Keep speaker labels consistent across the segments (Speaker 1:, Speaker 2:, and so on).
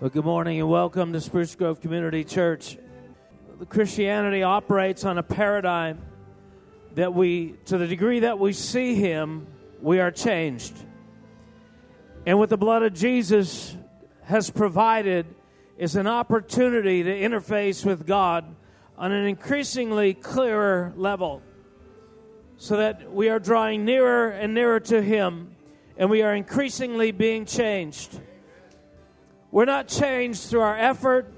Speaker 1: Well, good morning and welcome to Spruce Grove Community Church. Christianity operates on a paradigm that we, to the degree that we see Him, we are changed. And what the blood of Jesus has provided is an opportunity to interface with God on an increasingly clearer level so that we are drawing nearer and nearer to Him and we are increasingly being changed. We're not changed through our effort.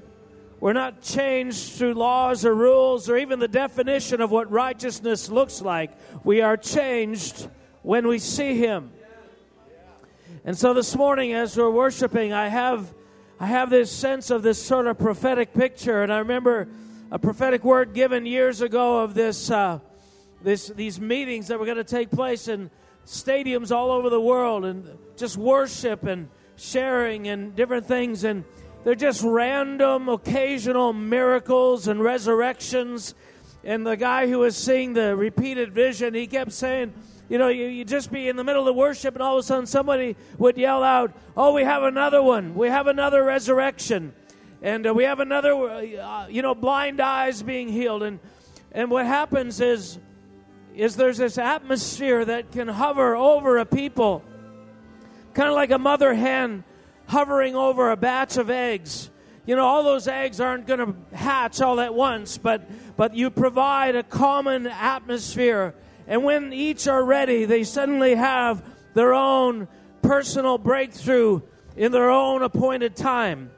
Speaker 1: We're not changed through laws or rules or even the definition of what righteousness looks like. We are changed when we see Him. And so this morning, as we're worshiping, I have, I have this sense of this sort of prophetic picture. And I remember a prophetic word given years ago of this, uh, this, these meetings that were going to take place in stadiums all over the world and just worship and sharing and different things. And they're just random, occasional miracles and resurrections. And the guy who was seeing the repeated vision, he kept saying, you know, you, you just be in the middle of worship, and all of a sudden somebody would yell out, Oh, we have another one. We have another resurrection. And uh, we have another, uh, you know, blind eyes being healed. And, and what happens is, is there's this atmosphere that can hover over a people kind of like a mother hen hovering over a batch of eggs. You know, all those eggs aren't going to hatch all at once, but, but you provide a common atmosphere. And when each are ready, they suddenly have their own personal breakthrough in their own appointed time.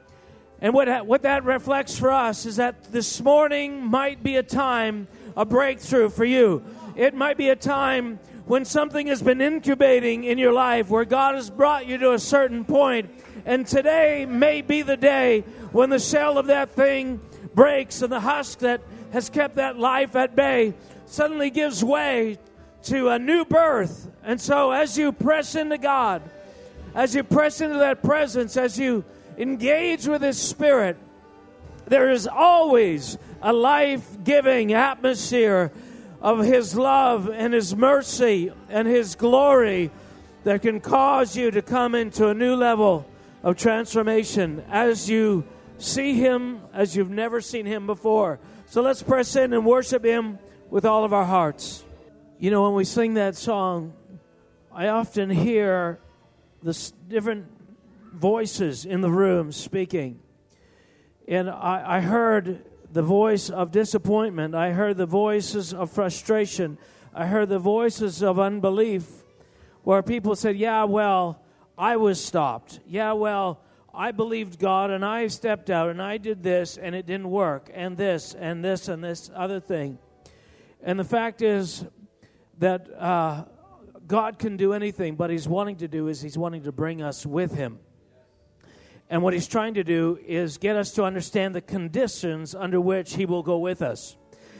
Speaker 1: And what, what that reflects for us is that this morning might be a time, a breakthrough for you. It might be a time when something has been incubating in your life where God has brought you to a certain point, and today may be the day when the shell of that thing breaks and the husk that has kept that life at bay suddenly gives way to a new birth. And so, as you press into God, as you press into that presence, as you engage with His Spirit, there is always a life giving atmosphere of His love and His mercy and His glory that can cause you to come into a new level of transformation as you see Him as you've never seen Him before. So let's press in and worship Him with all of our hearts. You know, when we sing that song, I often hear the different voices in the room speaking. And I, I heard the voice of disappointment. I heard the voices of frustration. I heard the voices of unbelief where people said, Yeah, well, I was stopped. Yeah, well, I believed God and I stepped out and I did this and it didn't work, and this and this and this other thing. And the fact is that uh, God can do anything, but He's wanting to do is He's wanting to bring us with Him. And what he's trying to do is get us to understand the conditions under which he will go with us.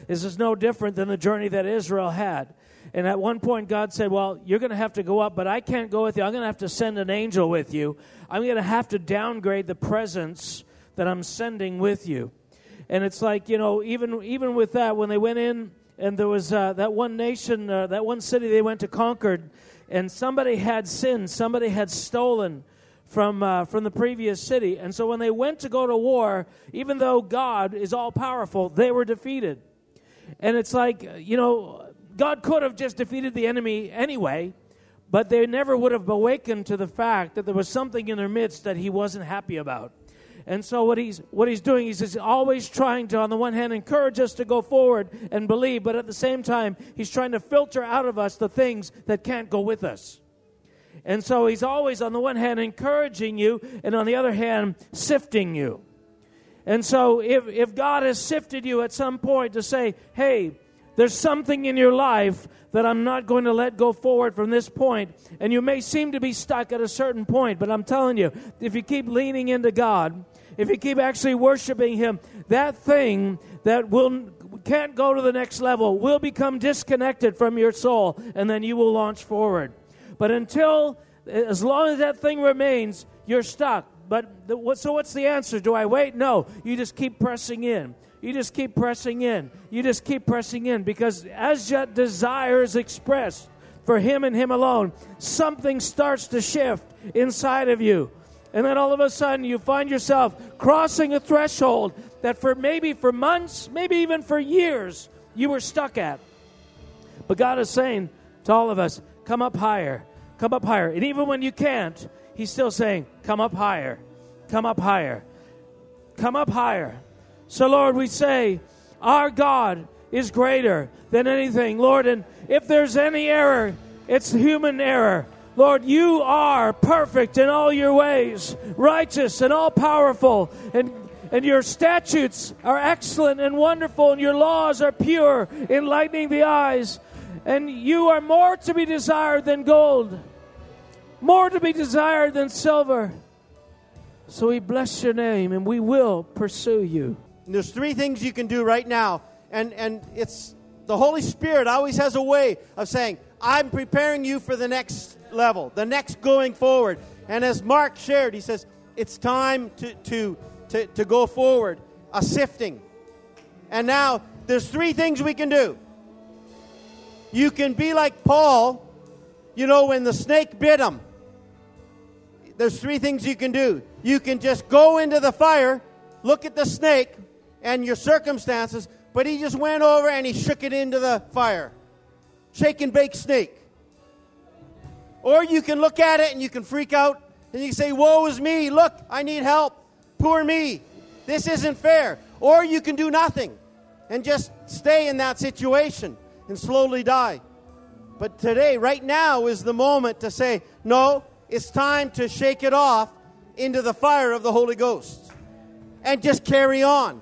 Speaker 1: This is no different than the journey that Israel had. And at one point, God said, Well, you're going to have to go up, but I can't go with you. I'm going to have to send an angel with you. I'm going to have to downgrade the presence that I'm sending with you. And it's like, you know, even, even with that, when they went in and there was uh, that one nation, uh, that one city they went to conquered, and somebody had sinned, somebody had stolen from, uh, from the previous city. And so when they went to go to war, even though God is all powerful, they were defeated. And it's like, you know, God could have just defeated the enemy anyway, but they never would have awakened to the fact that there was something in their midst that he wasn't happy about. And so what he's what he's doing is he's always trying to, on the one hand, encourage us to go forward and believe, but at the same time, he's trying to filter out of us the things that can't go with us. And so he's always, on the one hand, encouraging you, and on the other hand, sifting you. And so if, if God has sifted you at some point to say, hey, there's something in your life that I'm not going to let go forward from this point, and you may seem to be stuck at a certain point, but I'm telling you, if you keep leaning into God, if you keep actually worshiping Him, that thing that will can't go to the next level will become disconnected from your soul, and then you will launch forward. But until, as long as that thing remains, you're stuck. But the, what, so what's the answer? Do I wait? No. You just keep pressing in. You just keep pressing in. You just keep pressing in because as that desire is expressed for Him and Him alone, something starts to shift inside of you. And then all of a sudden you find yourself crossing a threshold that for maybe for months, maybe even for years, you were stuck at. But God is saying to all of us, come up higher, come up higher. And even when you can't, He's still saying, come up higher, come up higher, come up higher. So, Lord, we say, our God is greater than anything. Lord, and if there's any error, it's human error. Lord, you are perfect in all your ways, righteous and all powerful, and, and your statutes are excellent and wonderful, and your laws are pure, enlightening the eyes. And you are more to be desired than gold, more to be desired than silver. So we bless your name and we will pursue you.
Speaker 2: And there's three things you can do right now. And, and it's the Holy Spirit always has a way of saying, I'm preparing you for the next level, the next going forward. And as Mark shared, he says, it's time to, to, to, to go forward, a sifting. And now there's three things we can do. You can be like Paul, you know, when the snake bit him. There's three things you can do. You can just go into the fire, look at the snake and your circumstances, but he just went over and he shook it into the fire. Shake and bake snake. Or you can look at it and you can freak out and you say, Woe is me. Look, I need help. Poor me. This isn't fair. Or you can do nothing and just stay in that situation and slowly die. But today, right now, is the moment to say, No, it's time to shake it off into the fire of the Holy Ghost and just carry on.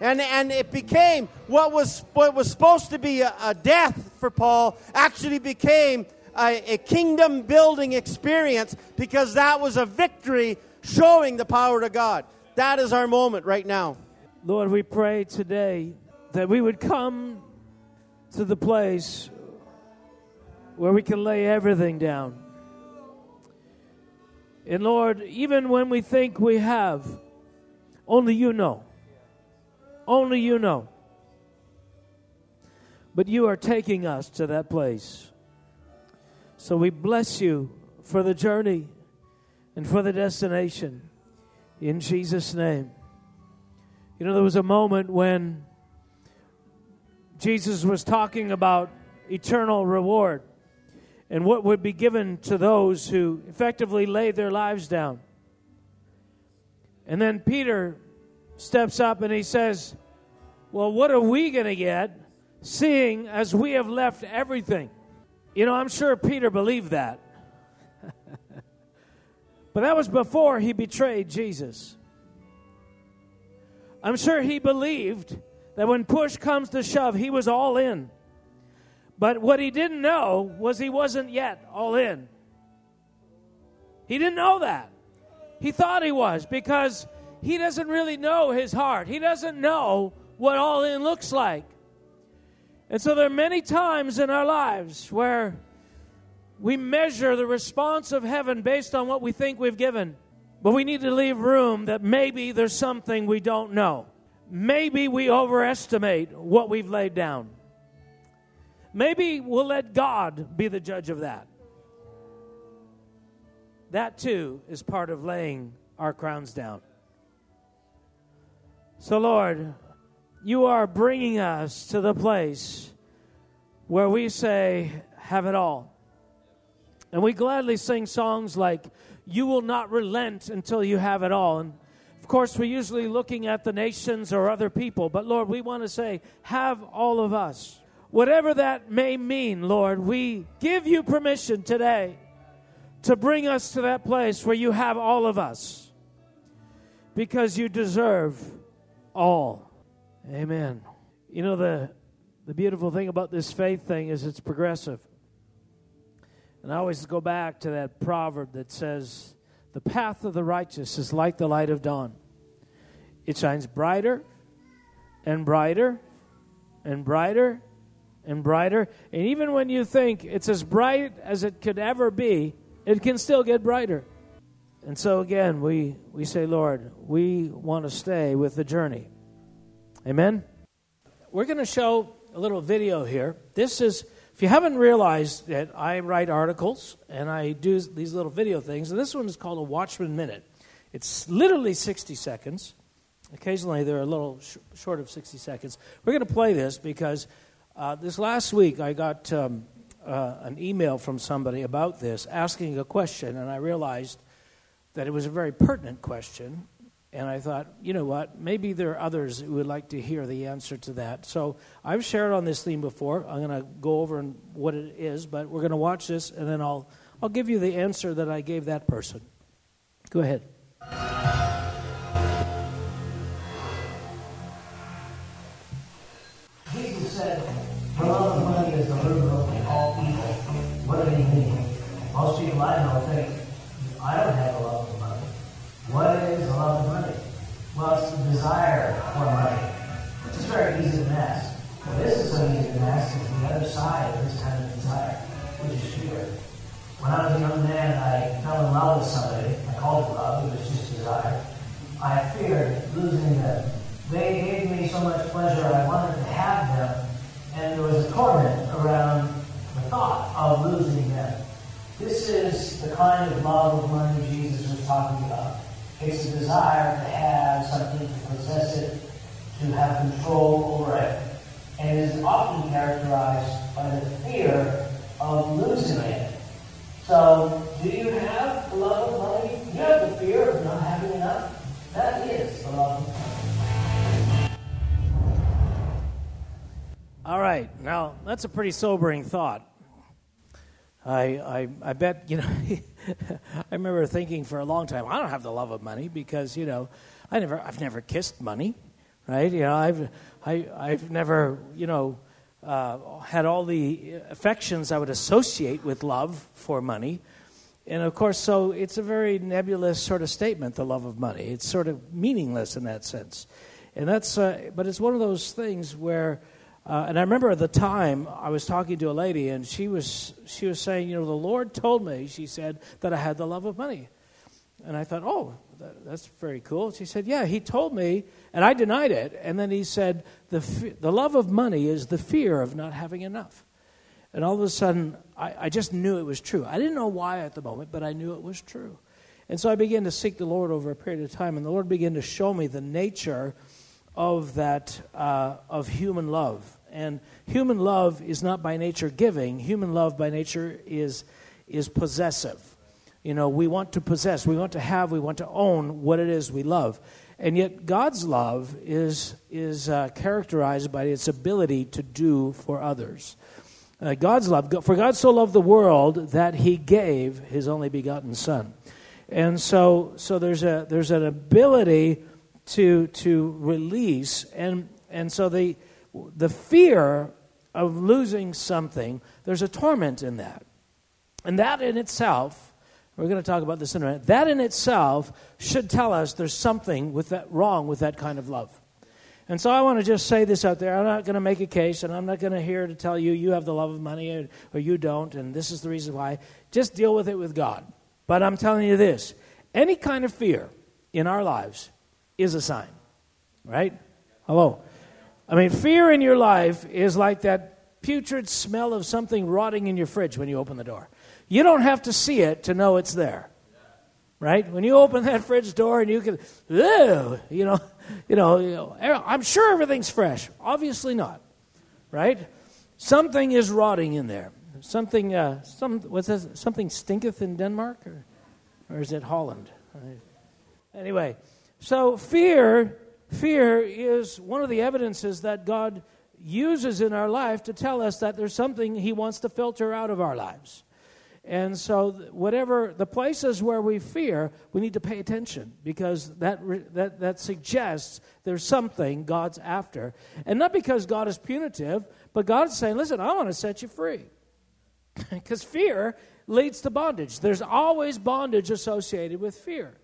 Speaker 2: And, and it became what was, what was supposed to be a, a death for Paul, actually became a, a kingdom building experience because that was a victory showing the power of God. That is our moment right now.
Speaker 1: Lord, we pray today that we would come to the place where we can lay everything down. And Lord, even when we think we have, only you know. Only you know. But you are taking us to that place. So we bless you for the journey and for the destination in Jesus' name. You know, there was a moment when Jesus was talking about eternal reward and what would be given to those who effectively laid their lives down. And then Peter steps up and he says, Well, what are we going to get seeing as we have left everything? You know, I'm sure Peter believed that. but that was before he betrayed Jesus. I'm sure he believed that when push comes to shove, he was all in. But what he didn't know was he wasn't yet all in. He didn't know that. He thought he was because he doesn't really know his heart. He doesn't know what all in looks like. And so there are many times in our lives where we measure the response of heaven based on what we think we've given. But we need to leave room that maybe there's something we don't know. Maybe we overestimate what we've laid down. Maybe we'll let God be the judge of that. That too is part of laying our crowns down. So, Lord, you are bringing us to the place where we say, Have it all. And we gladly sing songs like, You will not relent until you have it all. And of course, we're usually looking at the nations or other people, but Lord, we want to say, Have all of us. Whatever that may mean, Lord, we give you permission today to bring us to that place where you have all of us because you deserve all. Amen. You know, the, the beautiful thing about this faith thing is it's progressive. And I always go back to that proverb that says, The path of the righteous is like the light of dawn. It shines brighter and brighter and brighter and brighter. And even when you think it's as bright as it could ever be, it can still get brighter. And so again, we, we say, Lord, we want to stay with the journey. Amen? We're going to show a little video here. This is, if you haven't realized that I write articles and I do these little video things, and this one is called a Watchman Minute. It's literally 60 seconds. Occasionally, they're a little sh- short of 60 seconds. We're going to play this because uh, this last week I got um, uh, an email from somebody about this asking a question, and I realized that it was a very pertinent question. And I thought, you know what? Maybe there are others who would like to hear the answer to that. So I've shared on this theme before. I'm going to go over what it is, but we're going to watch this, and then I'll I'll give you the answer that I gave that person. Go ahead.
Speaker 3: Jesus said, the love of money is the root of all evil. What did he mean? Most people I know think, I don't have a love of money. What is the love of money? It's the desire for money. It's is very easy. Well, this is so easy to mask is the other side of this kind of desire, which is fear. When I was a young man, I fell in love with somebody. I called it love, it was just desire. I feared losing them. They gave me so much pleasure, I wanted to have them, and there was a torment around the thought of losing them. This is the kind of love of money Jesus was talking about. It's a desire to have something, to possess it, to have control over it. And it is often characterized by the fear of losing it. So, do you have the love of money? Do you have the fear of not having enough? That is the love of money.
Speaker 1: All right, now that's a pretty sobering thought. I, I, I bet, you know, I remember thinking for a long time, I don't have the love of money because, you know, I never, I've never kissed money, right? You know, I've, I, I've never, you know, uh, had all the affections I would associate with love for money. And of course, so it's a very nebulous sort of statement, the love of money. It's sort of meaningless in that sense. And that's, uh, but it's one of those things where, uh, and I remember at the time I was talking to a lady, and she was she was saying, you know, the Lord told me, she said, that I had the love of money, and I thought, oh, that, that's very cool. She said, yeah, He told me, and I denied it, and then He said, the the love of money is the fear of not having enough, and all of a sudden I, I just knew it was true. I didn't know why at the moment, but I knew it was true, and so I began to seek the Lord over a period of time, and the Lord began to show me the nature of that uh, of human love. And human love is not by nature giving. Human love by nature is is possessive. You know, we want to possess, we want to have, we want to own what it is we love. And yet, God's love is is uh, characterized by its ability to do for others. Uh, God's love, for God so loved the world that He gave His only begotten Son. And so, so there's a there's an ability to to release and and so the the fear of losing something there's a torment in that. And that in itself we're going to talk about this in a minute that in itself should tell us there's something with that wrong with that kind of love. And so i want to just say this out there i'm not going to make a case and i'm not going to here to tell you you have the love of money or, or you don't and this is the reason why. Just deal with it with god. But i'm telling you this any kind of fear in our lives is a sign, right? Hello. I mean, fear in your life is like that putrid smell of something rotting in your fridge when you open the door. You don't have to see it to know it's there, right? When you open that fridge door and you can, ew, you know, you know, you know, I'm sure everything's fresh. Obviously not, right? Something is rotting in there. Something, uh, some, what's this? Something stinketh in Denmark, or, or is it Holland? Anyway, so fear, fear is one of the evidences that God uses in our life to tell us that there's something He wants to filter out of our lives. And so, whatever the places where we fear, we need to pay attention because that, that, that suggests there's something God's after. And not because God is punitive, but God's saying, listen, I want to set you free. Because fear leads to bondage. There's always bondage associated with fear.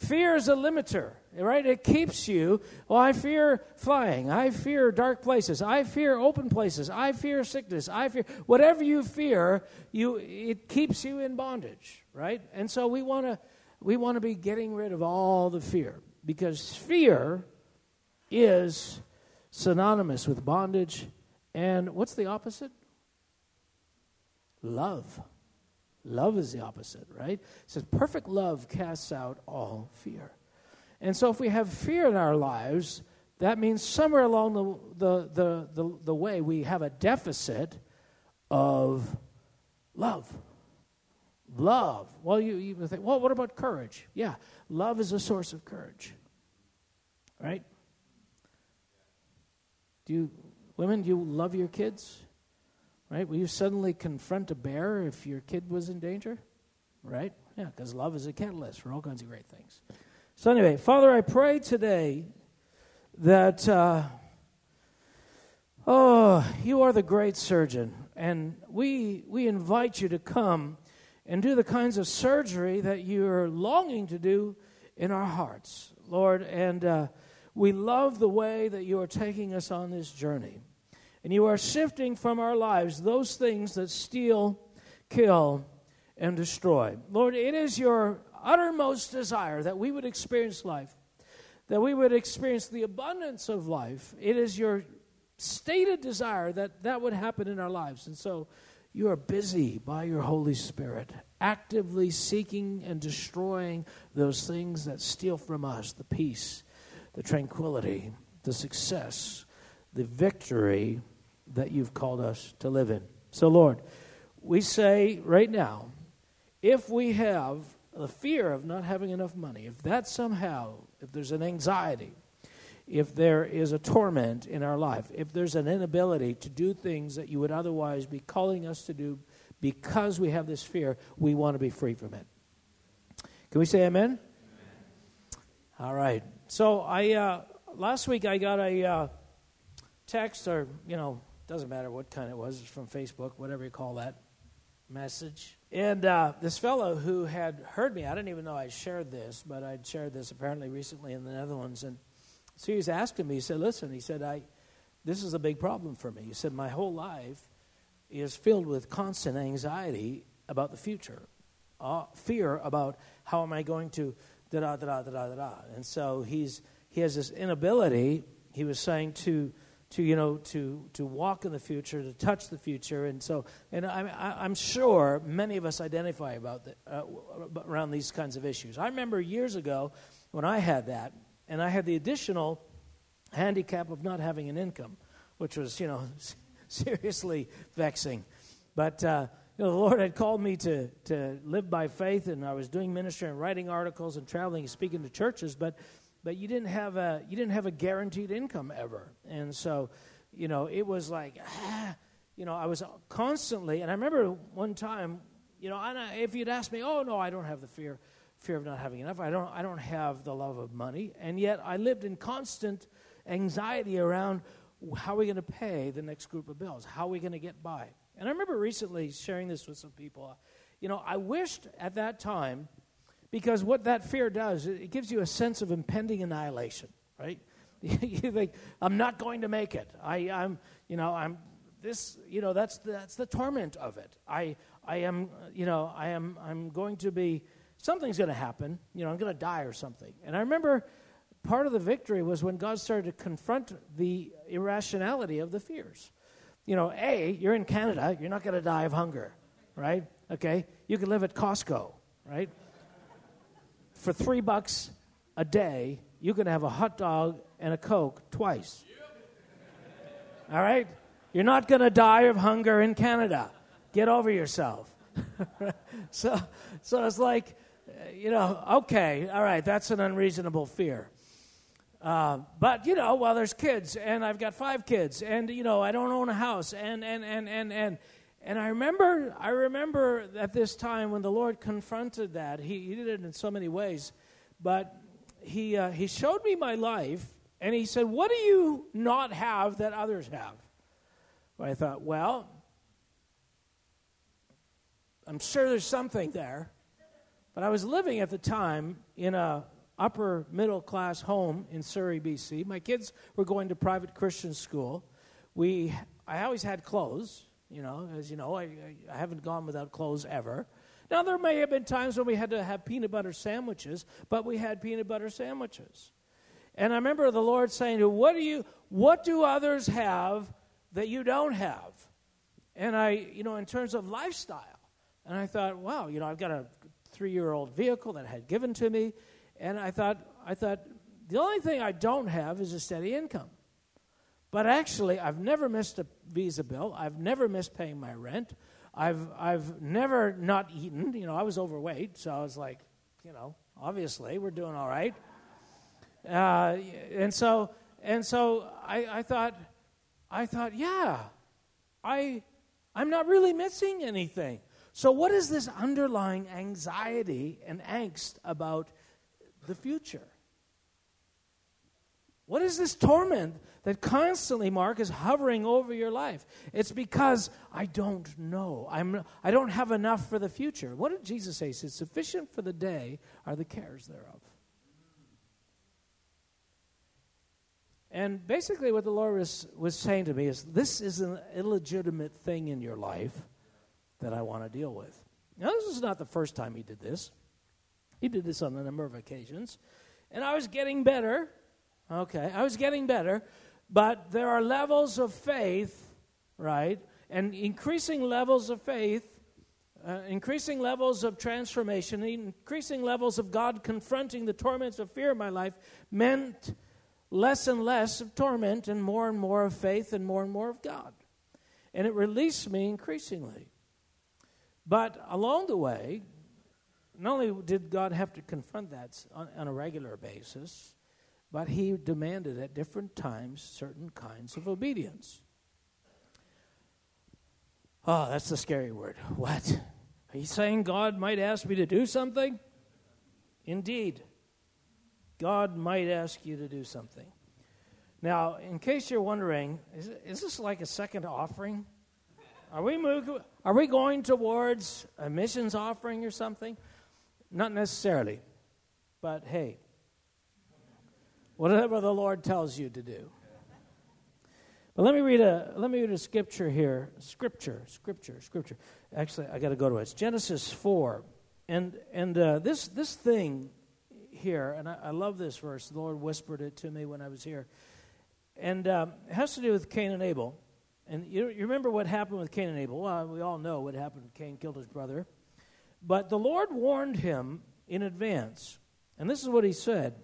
Speaker 1: Fear is a limiter, right? It keeps you. Well, I fear flying. I fear dark places. I fear open places. I fear sickness. I fear whatever you fear, you it keeps you in bondage, right? And so we want to we want to be getting rid of all the fear because fear is synonymous with bondage and what's the opposite? Love. Love is the opposite, right? It says perfect love casts out all fear. And so if we have fear in our lives, that means somewhere along the, the, the, the, the way we have a deficit of love. Love. Well, you, even think, well, what about courage? Yeah, love is a source of courage. Right? Do you, women, do you love your kids? Right? Will you suddenly confront a bear if your kid was in danger? Right? Yeah, because love is a catalyst for all kinds of great things. So, anyway, Father, I pray today that, uh, oh, you are the great surgeon, and we, we invite you to come and do the kinds of surgery that you're longing to do in our hearts, Lord. And uh, we love the way that you are taking us on this journey. And you are sifting from our lives those things that steal, kill, and destroy. Lord, it is your uttermost desire that we would experience life, that we would experience the abundance of life. It is your stated desire that that would happen in our lives. And so, you are busy by your Holy Spirit, actively seeking and destroying those things that steal from us the peace, the tranquility, the success, the victory that you've called us to live in. So, Lord, we say right now, if we have the fear of not having enough money, if that somehow, if there's an anxiety, if there is a torment in our life, if there's an inability to do things that you would otherwise be calling us to do because we have this fear, we want to be free from it. Can we say amen? amen. All right. So I uh, last week I got a uh, text, or you know, doesn't matter what kind it was, it's from Facebook, whatever you call that message. And uh, this fellow who had heard me, I didn't even know I shared this, but I'd shared this apparently recently in the Netherlands, and so he was asking me, he said, Listen, he said, I, this is a big problem for me. He said, My whole life is filled with constant anxiety about the future, uh, fear about how am I going to da da da da da da. And so he's, he has this inability, he was saying, to to you know to to walk in the future to touch the future. And so and i'm i'm sure many of us identify about the, uh, around these kinds of issues. I remember years ago when i had that and I had the additional handicap of not having an income, which was, you know, seriously vexing. But, uh, you know, the Lord had called me to, to live by faith, and I was doing ministry and writing articles and traveling and speaking to churches, but, but you, didn't have a, you didn't have a guaranteed income ever. And so, you know, it was like, ah, you know, I was constantly, and I remember one time, you know, I, if you'd asked me, oh, no, I don't have the fear fear of not having enough. I don't, I don't have the love of money. And yet I lived in constant anxiety around how are we going to pay the next group of bills? How are we going to get by? And I remember recently sharing this with some people. You know, I wished at that time, because what that fear does, it gives you a sense of impending annihilation, right? you think, I'm not going to make it. I, I'm, you know, I'm this, you know, that's the, that's the torment of it. I, I am, you know, I am, I'm going to be something's going to happen. You know, I'm going to die or something. And I remember part of the victory was when God started to confront the irrationality of the fears. You know, A, you're in Canada, you're not going to die of hunger, right? Okay? You can live at Costco, right? For three bucks a day, you can have a hot dog and a Coke twice. All right? You're not going to die of hunger in Canada. Get over yourself. so, so it's like, you know, okay, all right, that's an unreasonable fear. Uh, but you know, well, there's kids, and I've got five kids, and you know, I don't own a house, and and and and and and I remember, I remember at this time when the Lord confronted that. He, he did it in so many ways, but he uh, he showed me my life, and he said, "What do you not have that others have?" Well, I thought, well, I'm sure there's something there. But I was living at the time in a upper middle class home in Surrey, BC. My kids were going to private Christian school. We, I always had clothes, you know, as you know, I, I haven't gone without clothes ever. Now, there may have been times when we had to have peanut butter sandwiches, but we had peanut butter sandwiches. And I remember the Lord saying, to What do you what do others have that you don't have? And I, you know, in terms of lifestyle, And I thought, wow, you know, I've got a three year old vehicle that I had given to me. And I thought, I thought, the only thing I don't have is a steady income. But actually, I've never missed a visa bill. I've never missed paying my rent. I've, I've never not eaten. You know, I was overweight, so I was like, you know, obviously we're doing all right. Uh, and so, and so I, I thought, I thought, yeah, I, I'm not really missing anything. So, what is this underlying anxiety and angst about the future? What is this torment that constantly, Mark, is hovering over your life? It's because I don't know. I'm, I don't have enough for the future. What did Jesus say? He said, Sufficient for the day are the cares thereof. And basically, what the Lord was, was saying to me is this is an illegitimate thing in your life that I want to deal with. Now, this is not the first time he did this, he did this on a number of occasions. And I was getting better Okay, I was getting better, but there are levels of faith, right? And increasing levels of faith, uh, increasing levels of transformation, increasing levels of God confronting the torments of fear in my life meant less and less of torment and more and more of faith and more and more of God. And it released me increasingly. But along the way, not only did God have to confront that on, on a regular basis, but he demanded at different times certain kinds of obedience. Oh, that's the scary word. What? Are you saying God might ask me to do something? Indeed. God might ask you to do something. Now, in case you're wondering, is, is this like a second offering? Are we, move, are we going towards a missions offering or something? Not necessarily. But hey, whatever the Lord tells you to do. But let me read a let me read a scripture here. Scripture, scripture, scripture. Actually, I got to go to it. It's Genesis four, and and uh, this this thing here, and I, I, love this verse. The Lord whispered it to me when I was here, and um, it has to do with Cain and Abel. And you, you remember what happened with Cain and Abel? Well, we all know what happened. Cain killed his brother, but the Lord warned him in advance, and this is what He said.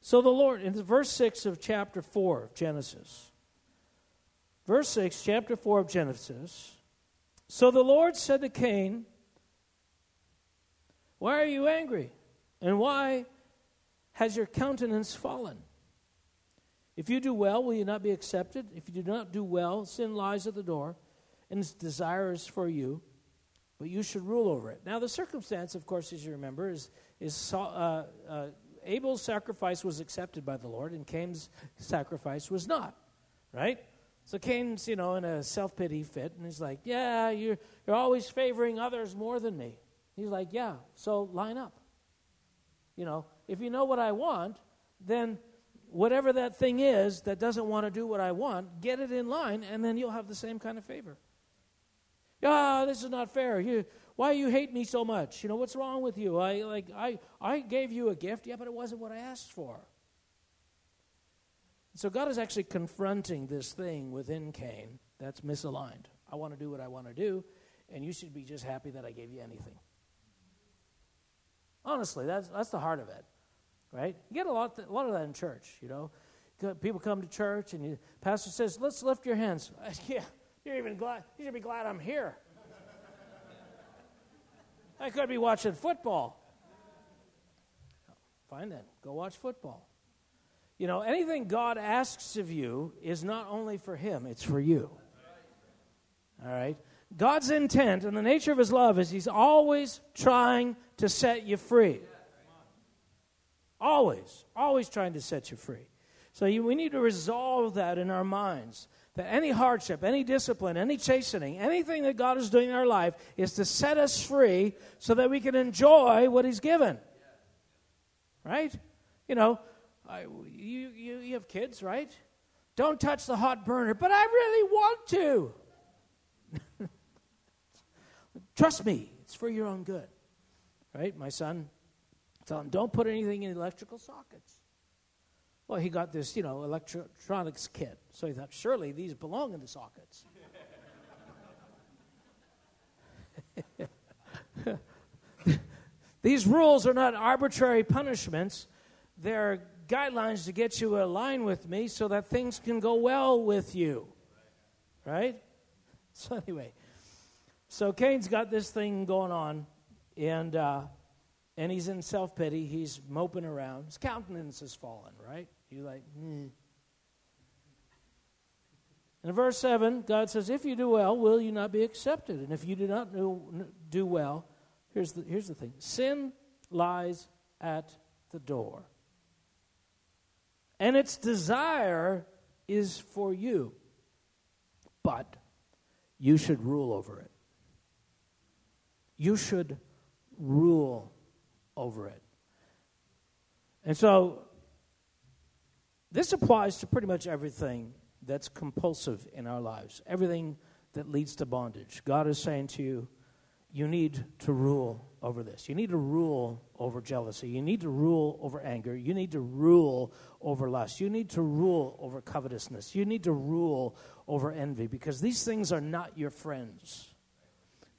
Speaker 1: So the Lord, in verse 6 of chapter 4 of Genesis, verse 6, chapter 4 of Genesis, so the Lord said to Cain, Why are you angry? And why has your countenance fallen? If you do well, will you not be accepted? If you do not do well, sin lies at the door, and its desire is for you, but you should rule over it. Now, the circumstance, of course, as you remember, is, is uh, uh, Abel's sacrifice was accepted by the Lord, and Cain's sacrifice was not, right? So Cain's, you know, in a self pity fit, and he's like, Yeah, you're, you're always favoring others more than me. He's like, Yeah, so line up. You know, if you know what I want, then whatever that thing is that doesn't want to do what I want, get it in line, and then you'll have the same kind of favor. Yeah, this is not fair. You, why you hate me so much? You know, what's wrong with you? I like I I gave you a gift, yeah, but it wasn't what I asked for. So God is actually confronting this thing within Cain that's misaligned. I want to do what I want to do, and you should be just happy that I gave you anything. Honestly, that's that's the heart of it, right? You get a lot a lot of that in church. You know, people come to church and the pastor says, "Let's lift your hands." yeah, you're even glad. You should be glad I'm here. I could be watching football. Fine then, go watch football. You know, anything God asks of you is not only for Him, it's for you. All right? God's intent and the nature of His love is He's always trying to set you free. Always, always trying to set you free. So you, we need to resolve that in our minds that any hardship, any discipline, any chastening, anything that God is doing in our life is to set us free so that we can enjoy what He's given. Right? You know, I, you, you, you have kids, right? Don't touch the hot burner, but I really want to. Trust me, it's for your own good. Right? My son, tell him, don't put anything in electrical sockets. Well, he got this, you know, electronics kit. So he thought, surely these belong in the sockets. These rules are not arbitrary punishments, they're guidelines to get you aligned with me so that things can go well with you. Right? So, anyway, so Cain's got this thing going on, and, uh, and he's in self pity. He's moping around. His countenance has fallen, right? You're like, hmm. In verse 7, God says, If you do well, will you not be accepted? And if you do not do, do well, here's the, here's the thing sin lies at the door and its desire is for you, but you should rule over it. You should rule over it. And so, this applies to pretty much everything that's compulsive in our lives, everything that leads to bondage. God is saying to you, you need to rule over this. You need to rule over jealousy. You need to rule over anger. You need to rule over lust. You need to rule over covetousness. You need to rule over envy because these things are not your friends.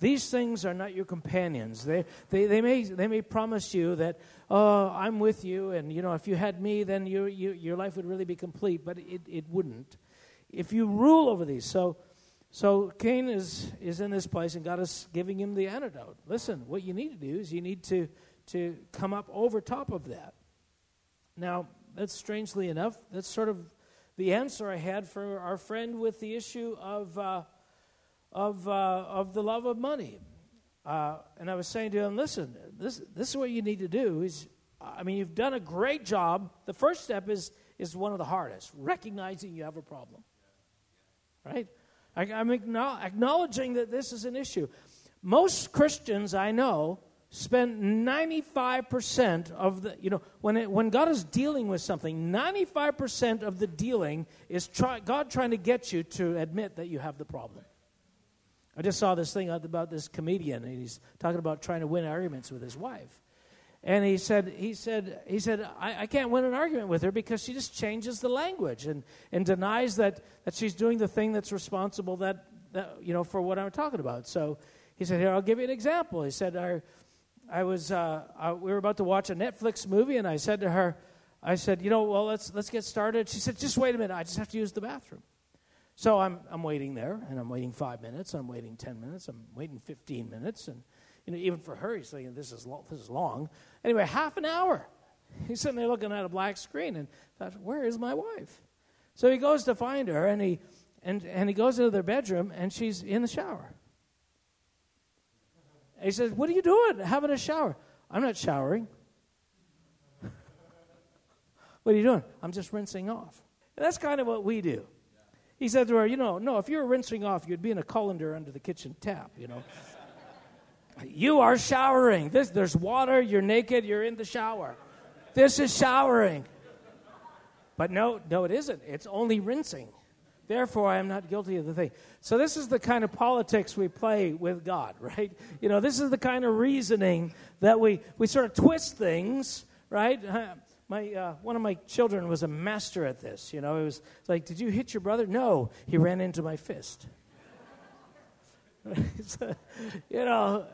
Speaker 1: These things are not your companions. They, they, they, may, they may promise you that, oh, I'm with you, and you know, if you had me, then you, you, your life would really be complete, but it, it wouldn't. If you rule over these, so so Cain is, is in this place, and God is giving him the antidote. Listen, what you need to do is you need to, to come up over top of that. Now, that's strangely enough, that's sort of the answer I had for our friend with the issue of, uh, of, uh, of the love of money. Uh, and I was saying to him, listen, this, this is what you need to do. Is, I mean, you've done a great job. The first step is, is one of the hardest, recognizing you have a problem. Right? I, am acknowledging that this is an issue. Most Christians I know spend 95% of the, you know, when, it, when God is dealing with something, 95% of the dealing is try, God trying to get you to admit that you have the problem. I just saw this thing about this comedian, and he's talking about trying to win arguments with his wife. And he said, he said, he said, I, I, can't win an argument with her because she just changes the language and, and denies that, that she's doing the thing that's responsible that, that, you know, for what I'm talking about. So he said, here, I'll give you an example. He said, I, I was, uh, I, we were about to watch a Netflix movie, and I said to her, I said, you know, well, let's, let's get started. She said, just wait a minute. I just have to use the bathroom. So I'm, I'm waiting there, and I'm waiting five minutes. I'm waiting 10 minutes. I'm waiting 15 minutes. And you know, even for her, he's thinking, this is, lo- this is long. Anyway, half an hour. He's sitting there looking at a black screen and thought, where is my wife? So he goes to find her, and he, and, and he goes into their bedroom, and she's in the shower. And he says, what are you doing having a shower? I'm not showering. what are you doing? I'm just rinsing off. And that's kind of what we do. He said to her, you know, no, if you were rinsing off, you'd be in a colander under the kitchen tap, you know. You are showering. This, there's water, you're naked, you're in the shower. This is showering. But no, no, it isn't. It's only rinsing. Therefore, I am not guilty of the thing. So, this is the kind of politics we play with God, right? You know, this is the kind of reasoning that we, we sort of twist things, right? My, uh, one of my children was a master at this. You know, it was like, Did you hit your brother? No, he ran into my fist. you know,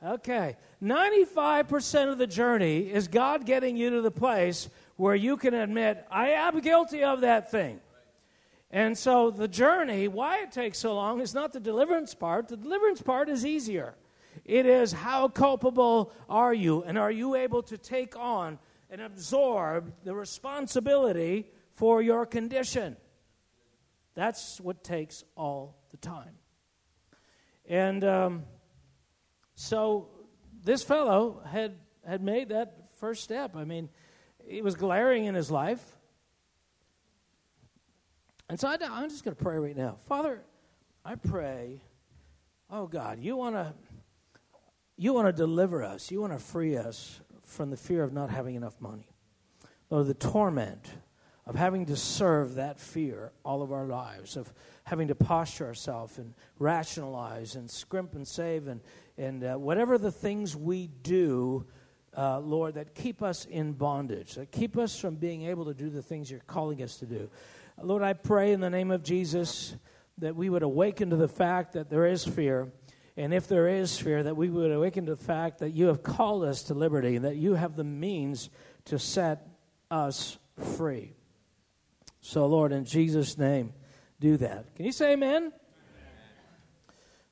Speaker 1: Okay. 95% of the journey is God getting you to the place where you can admit, I am guilty of that thing. And so the journey, why it takes so long, is not the deliverance part. The deliverance part is easier. It is how culpable are you? And are you able to take on and absorb the responsibility for your condition? That's what takes all the time. And. Um, so this fellow had, had made that first step. I mean, he was glaring in his life. And so I, I'm just going to pray right now. Father, I pray, oh God, you want to you want to deliver us. You want to free us from the fear of not having enough money. Or the torment of having to serve that fear all of our lives, of having to posture ourselves and rationalize and scrimp and save and, and uh, whatever the things we do, uh, Lord, that keep us in bondage, that keep us from being able to do the things you're calling us to do. Lord, I pray in the name of Jesus that we would awaken to the fact that there is fear. And if there is fear, that we would awaken to the fact that you have called us to liberty and that you have the means to set us free. So, Lord, in Jesus' name, do that. Can you say amen? amen.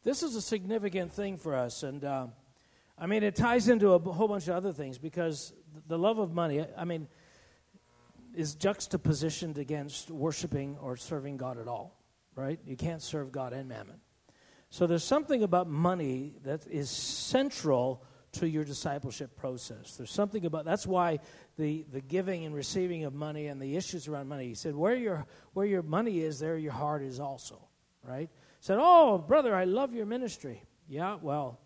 Speaker 1: This is a significant thing for us. And uh, I mean, it ties into a whole bunch of other things because the love of money, I mean, is juxtapositioned against worshiping or serving God at all, right? You can't serve God and mammon. So there's something about money that is central to your discipleship process. There's something about that's why the, the giving and receiving of money and the issues around money. He said, where your where your money is, there your heart is also. Right? Said, Oh, brother, I love your ministry. Yeah, well,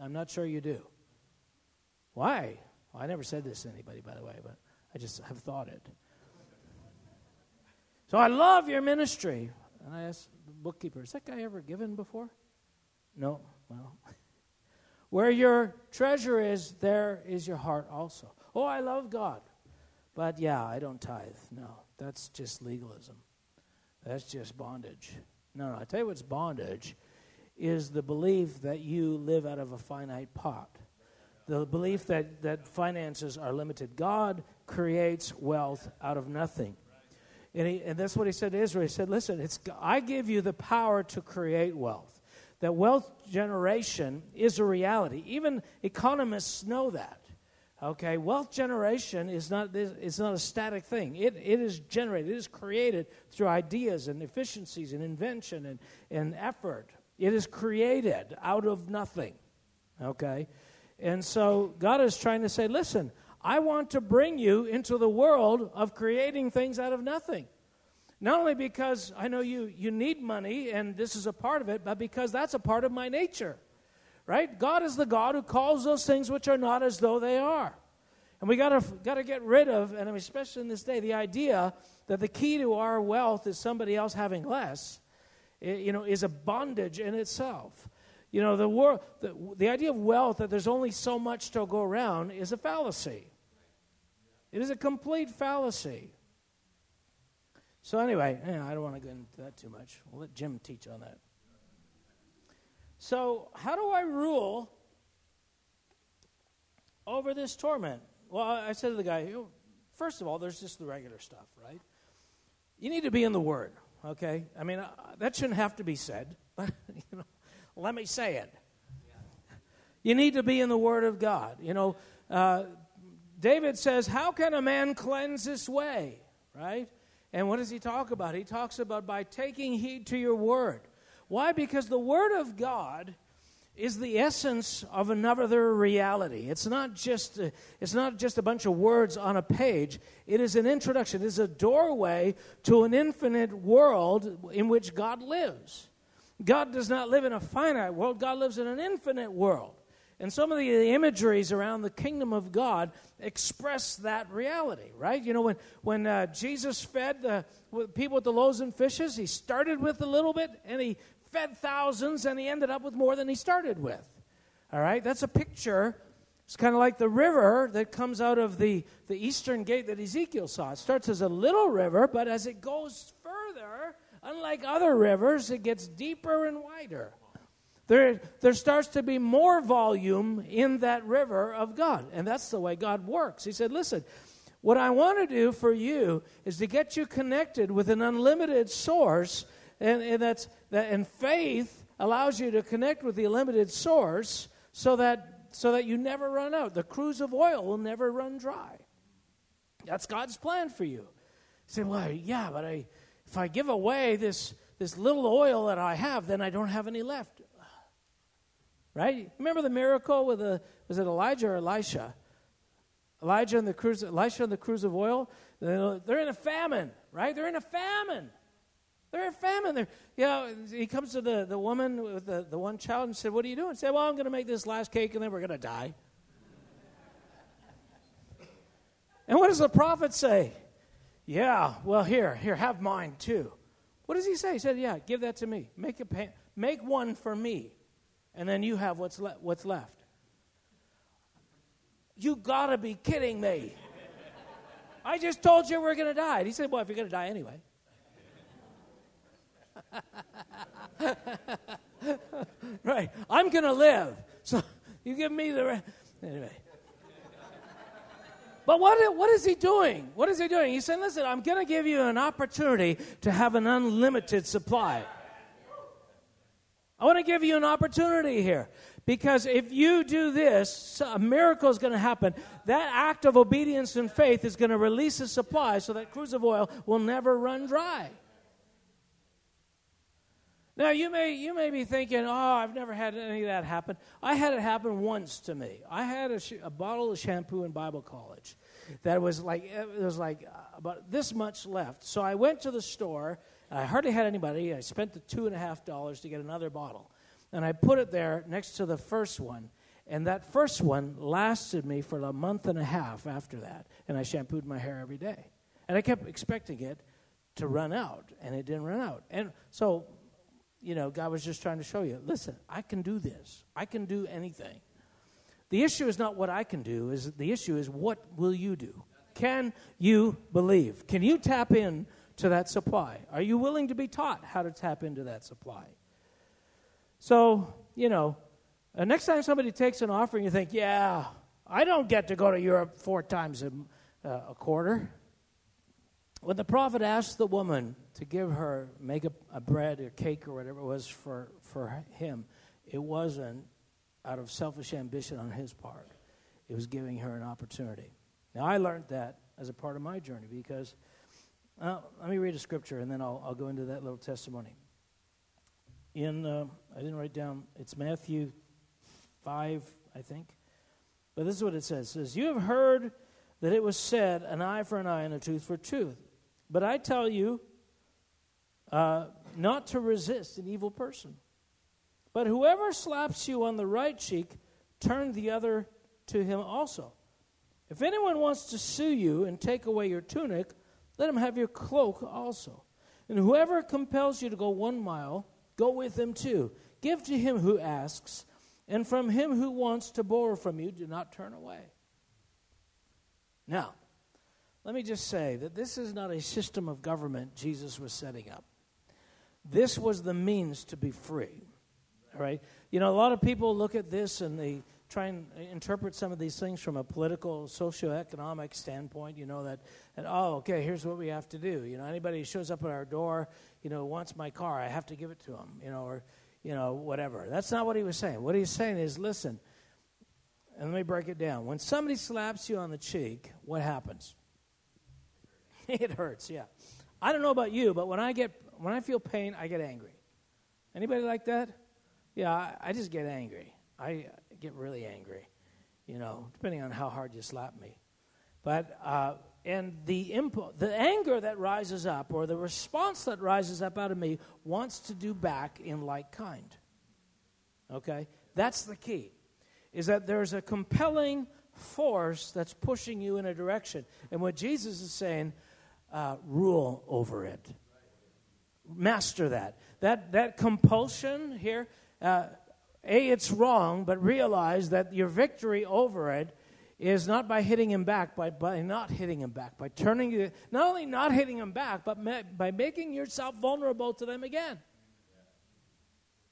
Speaker 1: I'm not sure you do. Why? Well, I never said this to anybody, by the way, but I just have thought it. So I love your ministry. And I asked bookkeeper, Has that guy ever given before? No. Well, where your treasure is, there is your heart also. Oh, I love God. But yeah, I don't tithe. No, that's just legalism. That's just bondage. No, no, I tell you what's bondage is the belief that you live out of a finite pot. The belief that, that finances are limited. God creates wealth out of nothing. And, he, and that's what he said to Israel. He said, Listen, it's, I give you the power to create wealth. That wealth generation is a reality. Even economists know that. Okay, wealth generation is not, it's not a static thing. It, it is generated, it is created through ideas and efficiencies and invention and, and effort. It is created out of nothing. Okay? And so God is trying to say, listen, I want to bring you into the world of creating things out of nothing. Not only because I know you, you need money and this is a part of it, but because that's a part of my nature. Right? God is the God who calls those things which are not as though they are. And we got to got to get rid of, and especially in this day, the idea that the key to our wealth is somebody else having less. You know, is a bondage in itself. You know, the, wor- the, the idea of wealth, that there's only so much to go around, is a fallacy. It is a complete fallacy. So, anyway, yeah, I don't want to go into that too much. We'll let Jim teach on that. So, how do I rule over this torment? Well, I said to the guy, first of all, there's just the regular stuff, right? You need to be in the Word, okay? I mean, uh, that shouldn't have to be said. you know, let me say it. You need to be in the Word of God. You know, uh, David says, How can a man cleanse his way? Right? And what does he talk about? He talks about by taking heed to your Word. Why? Because the Word of God is the essence of another reality. It's not just a, it's not just a bunch of words on a page. It is an introduction. It is a doorway to an infinite world in which God lives. God does not live in a finite world. God lives in an infinite world. And some of the imageries around the kingdom of God express that reality, right? You know, when, when uh, Jesus fed the people with the loaves and fishes, he started with a little bit and he fed thousands and he ended up with more than he started with. All right? That's a picture. It's kind of like the river that comes out of the, the eastern gate that Ezekiel saw. It starts as a little river, but as it goes further, unlike other rivers, it gets deeper and wider. There, there starts to be more volume in that river of God. And that's the way God works. He said, Listen, what I want to do for you is to get you connected with an unlimited source and, and, that's, that, and faith allows you to connect with the unlimited source so that, so that you never run out. The cruse of oil will never run dry. That's God's plan for you. You say, well, yeah, but I, if I give away this, this little oil that I have, then I don't have any left. Right? Remember the miracle with the, was it Elijah or Elisha? Elijah and the cruse, Elisha and the cruse of oil. They're in a famine, right? They're in a famine. They're in a famine. They're, you know, he comes to the, the woman with the, the one child and said, What are you doing? Said, Well, I'm going to make this last cake and then we're going to die. and what does the prophet say? Yeah, well, here, here, have mine too. What does he say? He said, Yeah, give that to me. Make, a pan- make one for me, and then you have what's, le- what's left. You gotta be kidding me. I just told you we're to die. And he said, Well, if you're to die anyway. right. I'm to live. So you give me the. Re- anyway. But what, what is he doing? What is he doing? He said, Listen, I'm going to give you an opportunity to have an unlimited supply. I want to give you an opportunity here. Because if you do this, a miracle is going to happen. That act of obedience and faith is going to release a supply so that cruse of oil will never run dry. Now you may you may be thinking, "Oh, I've never had any of that happen." I had it happen once to me. I had a, sh- a bottle of shampoo in Bible college that was like it was like uh, about this much left. So I went to the store. and I hardly had anybody. I spent the two and a half dollars to get another bottle, and I put it there next to the first one. And that first one lasted me for a month and a half after that. And I shampooed my hair every day, and I kept expecting it to run out, and it didn't run out. And so you know, God was just trying to show you, listen, I can do this. I can do anything. The issue is not what I can do, is the issue is what will you do? Can you believe? Can you tap in to that supply? Are you willing to be taught how to tap into that supply? So, you know, uh, next time somebody takes an offering, you think, yeah, I don't get to go to Europe four times a, uh, a quarter. When the prophet asked the woman to give her, make a, a bread or cake or whatever it was for, for him, it wasn't out of selfish ambition on his part. It was giving her an opportunity. Now, I learned that as a part of my journey because, uh, let me read a scripture and then I'll, I'll go into that little testimony. In, uh, I didn't write down, it's Matthew 5, I think. But this is what it says. It says, You have heard that it was said, an eye for an eye and a tooth for a tooth. But I tell you uh, not to resist an evil person. But whoever slaps you on the right cheek, turn the other to him also. If anyone wants to sue you and take away your tunic, let him have your cloak also. And whoever compels you to go one mile, go with him too. Give to him who asks, and from him who wants to borrow from you, do not turn away. Now, let me just say that this is not a system of government Jesus was setting up. This was the means to be free. All right? You know, a lot of people look at this and they try and interpret some of these things from a political, socioeconomic standpoint. You know, that, that, oh, okay, here's what we have to do. You know, anybody who shows up at our door, you know, wants my car, I have to give it to them, you know, or, you know, whatever. That's not what he was saying. What he's saying is, listen, and let me break it down. When somebody slaps you on the cheek, what happens? it hurts, yeah. I don't know about you, but when I get when I feel pain, I get angry. Anybody like that? Yeah, I, I just get angry. I get really angry, you know, depending on how hard you slap me. But uh, and the impo- the anger that rises up, or the response that rises up out of me, wants to do back in like kind. Okay, that's the key. Is that there's a compelling force that's pushing you in a direction, and what Jesus is saying uh, rule over it. Master that. That, that compulsion here, uh, A, it's wrong, but realize that your victory over it is not by hitting him back, but by not hitting him back, by turning, you not only not hitting him back, but ma- by making yourself vulnerable to them again.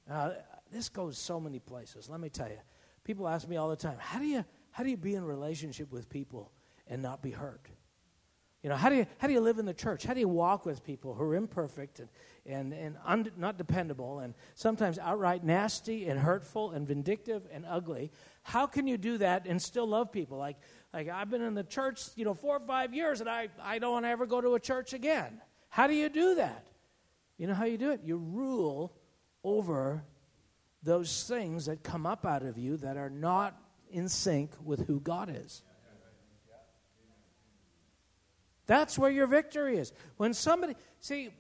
Speaker 1: Uh, this goes so many places. Let me tell you. People ask me all the time, how do you, how do you be in relationship with people and not be hurt? You know, how do you, how do you live in the church? How do you walk with people who are imperfect and, and, and un, not dependable and sometimes outright nasty and hurtful and vindictive and ugly? How can you do that and still love people? Like, like I've been in the church, you know, four or five years and I, I don't want to ever go to a church again. How do you do that? You know how you do it? You rule over those things that come up out of you that are not in sync with who God is. That's where your victory is. When somebody, see,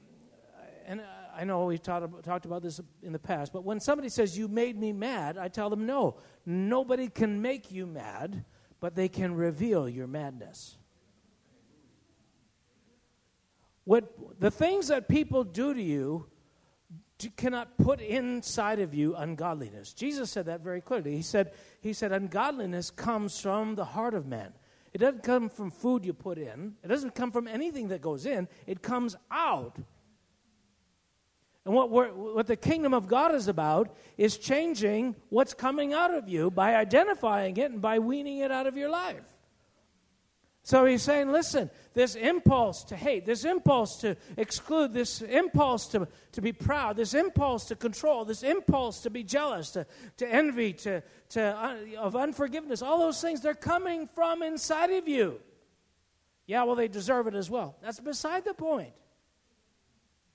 Speaker 1: and I know we've talked, about this in the past, but when somebody says, You made me mad, I tell them, No, nobody can make you mad, but they can reveal your madness. What, the things that people do to you cannot put inside of you ungodliness. Jesus said that very clearly. He said, he said, Ungodliness comes from the heart of man. It doesn't come from food you put in, it doesn't come from anything that goes in, it comes out. And what, what the kingdom of God is about is changing what's coming out of you by identifying it and by weaning it out of your life. So he's saying, listen, this impulse to hate, this impulse to exclude, this impulse to, to be proud, this impulse to control, this impulse to be jealous, to, to envy, to, to, uh, of unforgiveness, all those things, they're coming from inside of you. Yeah, well, they deserve it as well. That's beside the point.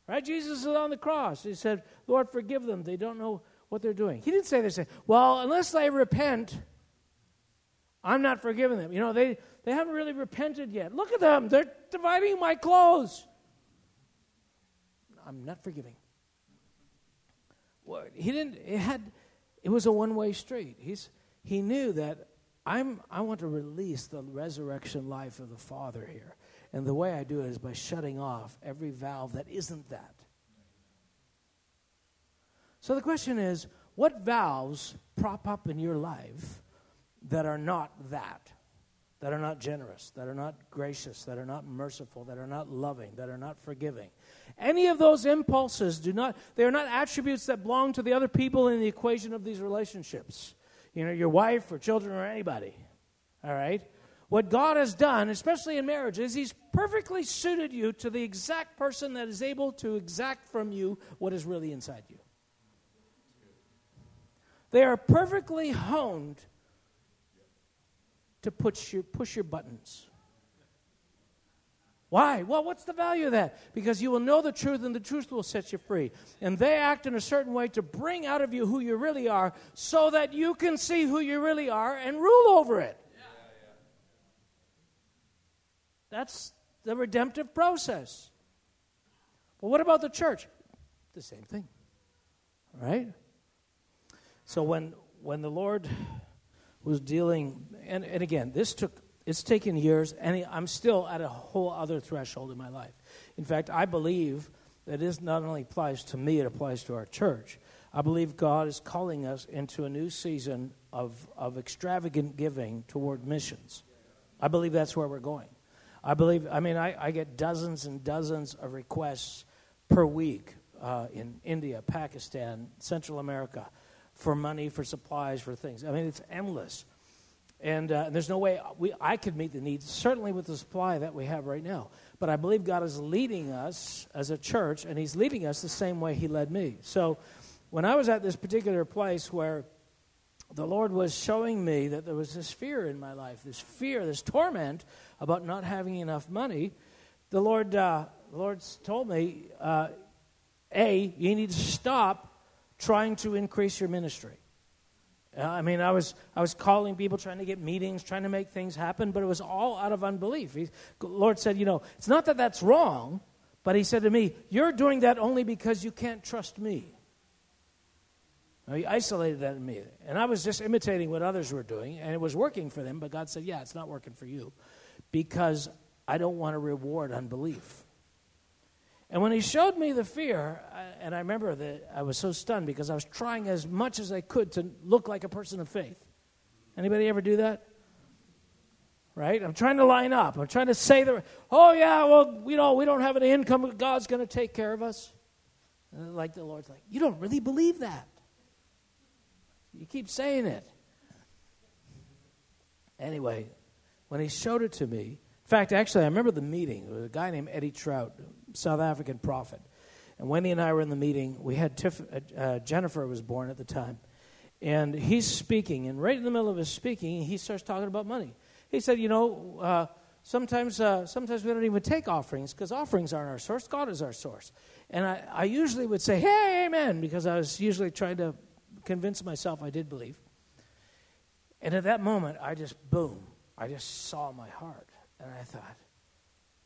Speaker 1: Right? Jesus is on the cross. He said, Lord, forgive them. They don't know what they're doing. He didn't say this. Well, unless they repent, I'm not forgiving them. You know, they, they haven't really repented yet. Look at them. They're dividing my clothes. I'm not forgiving. Well, he didn't, it had, it was a one way street. He's, he knew that I'm, I want to release the resurrection life of the Father here. And the way I do it is by shutting off every valve that isn't that. So the question is what valves prop up in your life that are not that? That are not generous, that are not gracious, that are not merciful, that are not loving, that are not forgiving. Any of those impulses do not, they are not attributes that belong to the other people in the equation of these relationships. You know, your wife or children or anybody. All right? What God has done, especially in marriage, is He's perfectly suited you to the exact person that is able to exact from you what is really inside you. They are perfectly honed to push your, push your buttons. Why? Well, what's the value of that? Because you will know the truth, and the truth will set you free. And they act in a certain way to bring out of you who you really are so that you can see who you really are and rule over it. That's the redemptive process. But what about the church? The same thing. Right? So when when the Lord was dealing and, and again, this took it's taken years and I'm still at a whole other threshold in my life. In fact, I believe that this not only applies to me, it applies to our church. I believe God is calling us into a new season of, of extravagant giving toward missions. I believe that's where we're going. I believe, I mean, I, I get dozens and dozens of requests per week uh, in India, Pakistan, Central America for money, for supplies, for things. I mean, it's endless. And, uh, there's no way we, I could meet the needs, certainly with the supply that we have right now. But I believe God is leading us as a church, and He's leading us the same way He led me. So when I was at this particular place where the Lord was showing me that there was this fear in my life, this fear, this torment about not having enough money. The Lord, uh, the Lord told me, uh, A, you need to stop trying to increase your ministry. Uh, I mean, I was, I was calling people, trying to get meetings, trying to make things happen, but it was all out of unbelief. Lord said, You know, it's not that that's wrong, but He said to me, You're doing that only because you can't trust me. Now, He isolated that in me. And I was just imitating what others were doing, and it was working for them, but God said, Yeah, it's not working for you because I don't want to reward unbelief. And when he showed me the fear, and I remember that I was so stunned because I was trying as much as I could to look like a person of faith. Anybody ever do that? Right? I'm trying to line up. I'm trying to say the, oh yeah, well, you know, we don't have any income, God's going to take care of us. Like the Lord's like, you don't really believe that. You keep saying it. Anyway, when he showed it to me, in fact, actually, I remember the meeting. There was a guy named Eddie Trout, South African prophet. And Wendy and I were in the meeting. We had Tiff, uh, uh, Jennifer was born at the time. And he's speaking, and right in the middle of his speaking, he starts talking about money. He said, You know, uh, sometimes, uh, sometimes we don't even take offerings because offerings aren't our source. God is our source. And I, I usually would say, Hey, amen, because I was usually trying to convince myself I did believe. And at that moment, I just, boom, I just saw my heart. And I thought,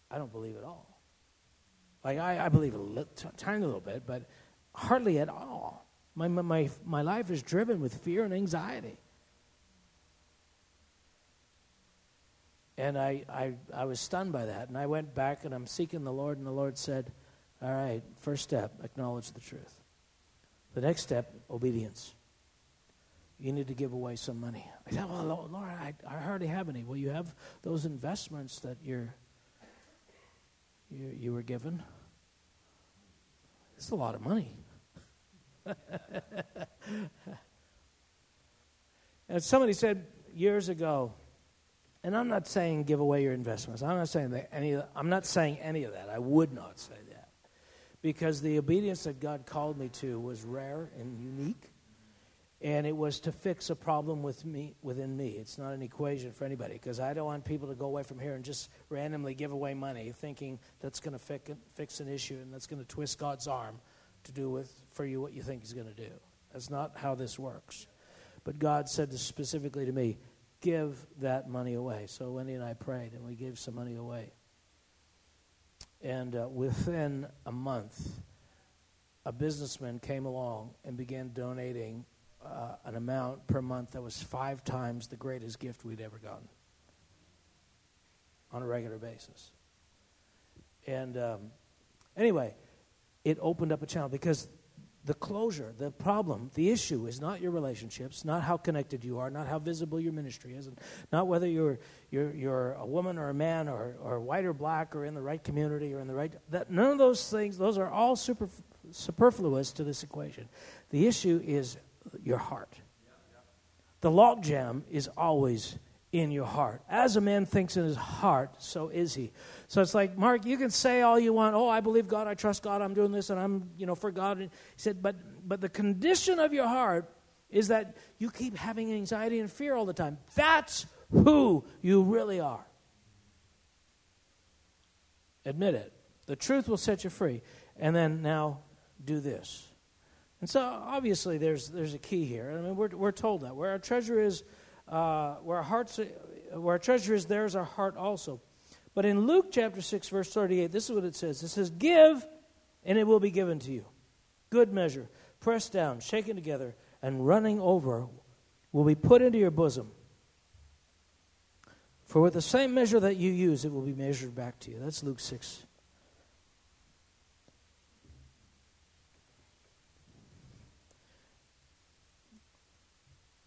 Speaker 1: I don't believe at all. Like, I, I believe a little, tiny little bit, but hardly at all. My, my, my life is driven with fear and anxiety. And I, I, I was stunned by that. And I went back and I'm seeking the Lord, and the Lord said, All right, first step, acknowledge the truth. The next step, obedience. You need to give away some money. I said, Well, Lord, I, I hardly have any. Well, you have those investments that you're, you, you were given. It's a lot of money. and somebody said years ago, and I'm not saying give away your investments. I'm not saying that any. I'm not saying any of that. I would not say that because the obedience that God called me to was rare and unique, and it was to fix a problem with me within me. It's not an equation for anybody because I don't want people to go away from here and just randomly give away money, thinking that's going to fix an issue and that's going to twist God's arm to do with for you what you think He's going to do. That's not how this works. But God said specifically to me, give that money away. So Wendy and I prayed, and we gave some money away. And uh, within a month, a businessman came along and began donating uh, an amount per month that was five times the greatest gift we'd ever gotten on a regular basis. And um, anyway, it opened up a channel because the closure, the problem, the issue is not your relationships, not how connected you are, not how visible your ministry is, and not whether you're, you're, you're a woman or a man or, or white or black or in the right community or in the right. That, none of those things, those are all super, superfluous to this equation. The issue is your heart. The logjam is always in your heart. As a man thinks in his heart, so is he. So it's like, Mark, you can say all you want. Oh, I believe God, I trust God, I'm doing this, and I'm, you know, for God. he said, but, but the condition of your heart is that you keep having anxiety and fear all the time. That's who you really are. Admit it. The truth will set you free. And then now do this. And so obviously there's, there's a key here. I mean, we're, we're told that. Where our treasure is, uh, where our hearts, where our treasure is, there's our heart also. But in Luke chapter 6, verse 38, this is what it says it says, Give, and it will be given to you. Good measure, pressed down, shaken together, and running over will be put into your bosom. For with the same measure that you use, it will be measured back to you. That's Luke 6.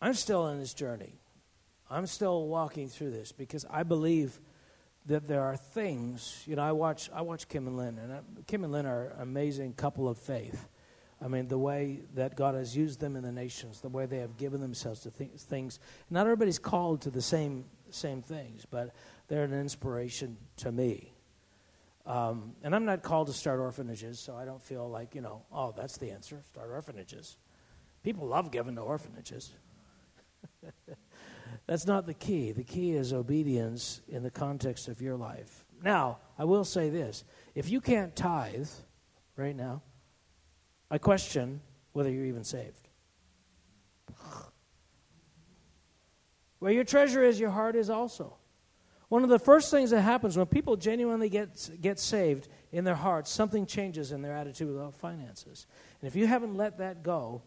Speaker 1: I'm still in this journey. I'm still walking through this because I believe that there are things. You know, I watch I watch Kim and Lynn, and I, Kim and Lynn are an amazing couple of faith. I mean, the way that God has used them in the nations, the way they have given themselves to th- things. Not everybody's called to the same same things, but they're an inspiration to me. Um, and I'm not called to start orphanages, so I don't feel like you know, oh, that's the answer. Start orphanages. People love giving to orphanages. That's not the key. The key is obedience in the context of your life. Now, I will say this if you can't tithe right now, I question whether you're even saved. Where your treasure is, your heart is also. One of the first things that happens when people genuinely get, get saved in their hearts, something changes in their attitude about finances. And if you haven't let that go,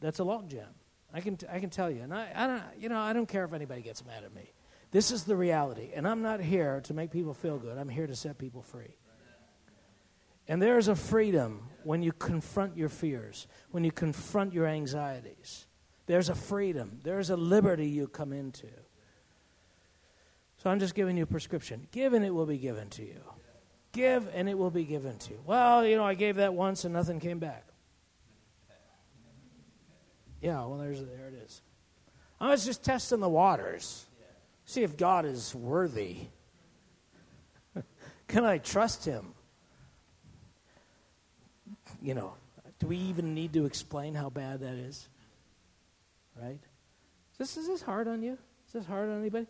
Speaker 1: that's a logjam. I can, t- I can tell you. And I, I, don't, you know, I don't care if anybody gets mad at me. This is the reality. And I'm not here to make people feel good, I'm here to set people free. And there is a freedom when you confront your fears, when you confront your anxieties. There's a freedom, there's a liberty you come into. So I'm just giving you a prescription. Give and it will be given to you. Give and it will be given to you. Well, you know, I gave that once and nothing came back. Yeah, well, there's there it is. I was just testing the waters, see if God is worthy. Can I trust Him? You know, do we even need to explain how bad that is? Right? Is this, is this hard on you? Is this hard on anybody?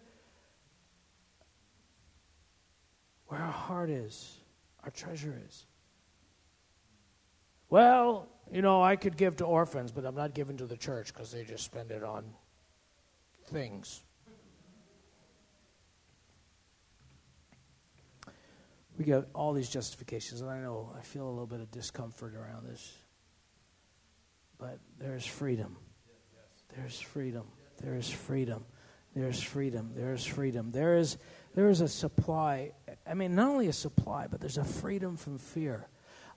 Speaker 1: Where our heart is, our treasure is. Well, you know, I could give to orphans, but I'm not giving to the church because they just spend it on things. We get all these justifications, and I know I feel a little bit of discomfort around this. But there's freedom. There's freedom. There is freedom. There's freedom. There's freedom. There is there is a supply. I mean, not only a supply, but there's a freedom from fear.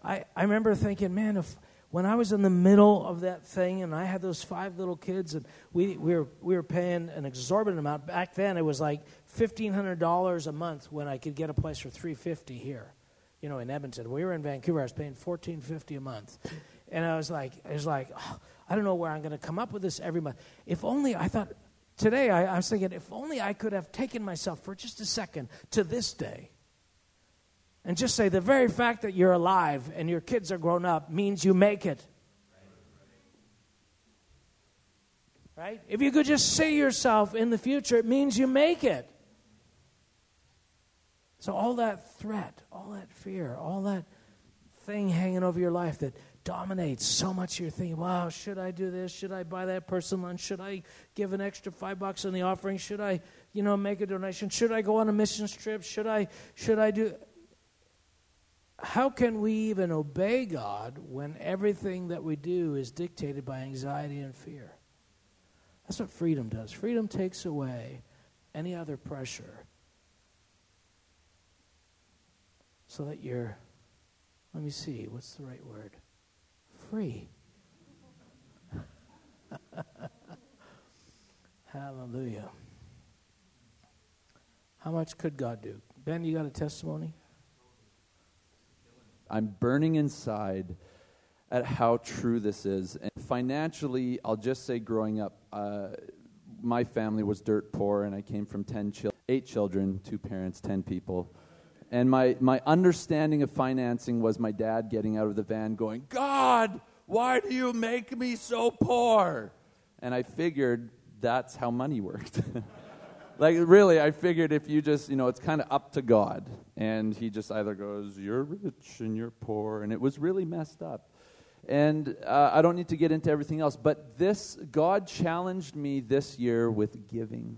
Speaker 1: I, I remember thinking, man, if when I was in the middle of that thing and I had those five little kids and we, we, were, we were paying an exorbitant amount. Back then it was like $1,500 a month when I could get a place for 350 here. you know, in Edmonton. We were in Vancouver. I was paying fourteen fifty a month, and I was like, I was like, oh, I don't know where I'm going to come up with this every month. If only I thought today. I, I was thinking, if only I could have taken myself for just a second to this day, and just say the very fact that you're alive and your kids are grown up means you make it. Right? If you could just see yourself in the future, it means you make it. So, all that threat, all that fear, all that thing hanging over your life that dominates so much you're thinking, wow, should I do this? Should I buy that person lunch? Should I give an extra five bucks in the offering? Should I, you know, make a donation? Should I go on a missions trip? Should I, should I do. How can we even obey God when everything that we do is dictated by anxiety and fear? That's what freedom does. Freedom takes away any other pressure so that you're, let me see, what's the right word? Free. Hallelujah. How much could God do? Ben, you got a testimony?
Speaker 4: I'm burning inside at how true this is. And financially, I'll just say growing up, uh, my family was dirt poor, and I came from 10 chil- eight children, two parents, 10 people. And my, my understanding of financing was my dad getting out of the van going, God, why do you make me so poor? And I figured that's how money worked. like, really, I figured if you just, you know, it's kind of up to God. And he just either goes, You're rich and you're poor. And it was really messed up. And uh, I don't need to get into everything else, but this, God challenged me this year with giving.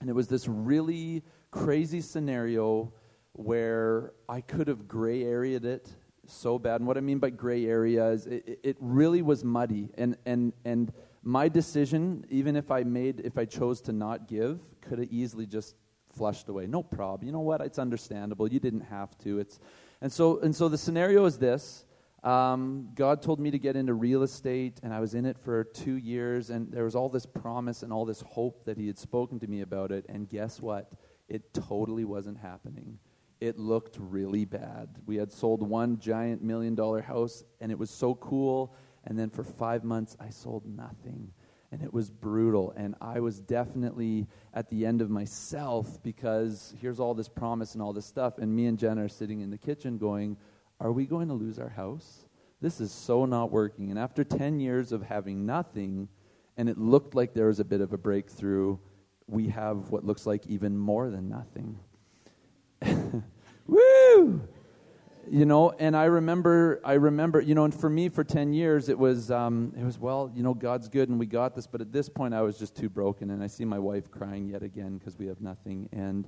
Speaker 4: And it was this really crazy scenario where I could have gray areaed it so bad. And what I mean by gray area is it, it really was muddy. And, and, and my decision, even if I made, if I chose to not give, could have easily just flushed away. No problem. You know what? It's understandable. You didn't have to. It's, and so, and so the scenario is this. Um, God told me to get into real estate, and I was in it for two years, and there was all this promise and all this hope that He had spoken to me about it. And guess what? It totally wasn't happening it looked really bad. We had sold one giant million dollar house, and it was so cool. And then for five months, I sold nothing. And it was brutal. And I was definitely at the end of myself because here's all this promise and all this stuff. And me and Jen are sitting in the kitchen going, Are we going to lose our house? This is so not working. And after 10 years of having nothing, and it looked like there was a bit of a breakthrough, we have what looks like even more than nothing. Woo! You know, and I remember, I remember, you know, and for me, for ten years, it was, um, it was well, you know, God's good and we got this. But at this point, I was just too broken, and I see my wife crying yet again because we have nothing. And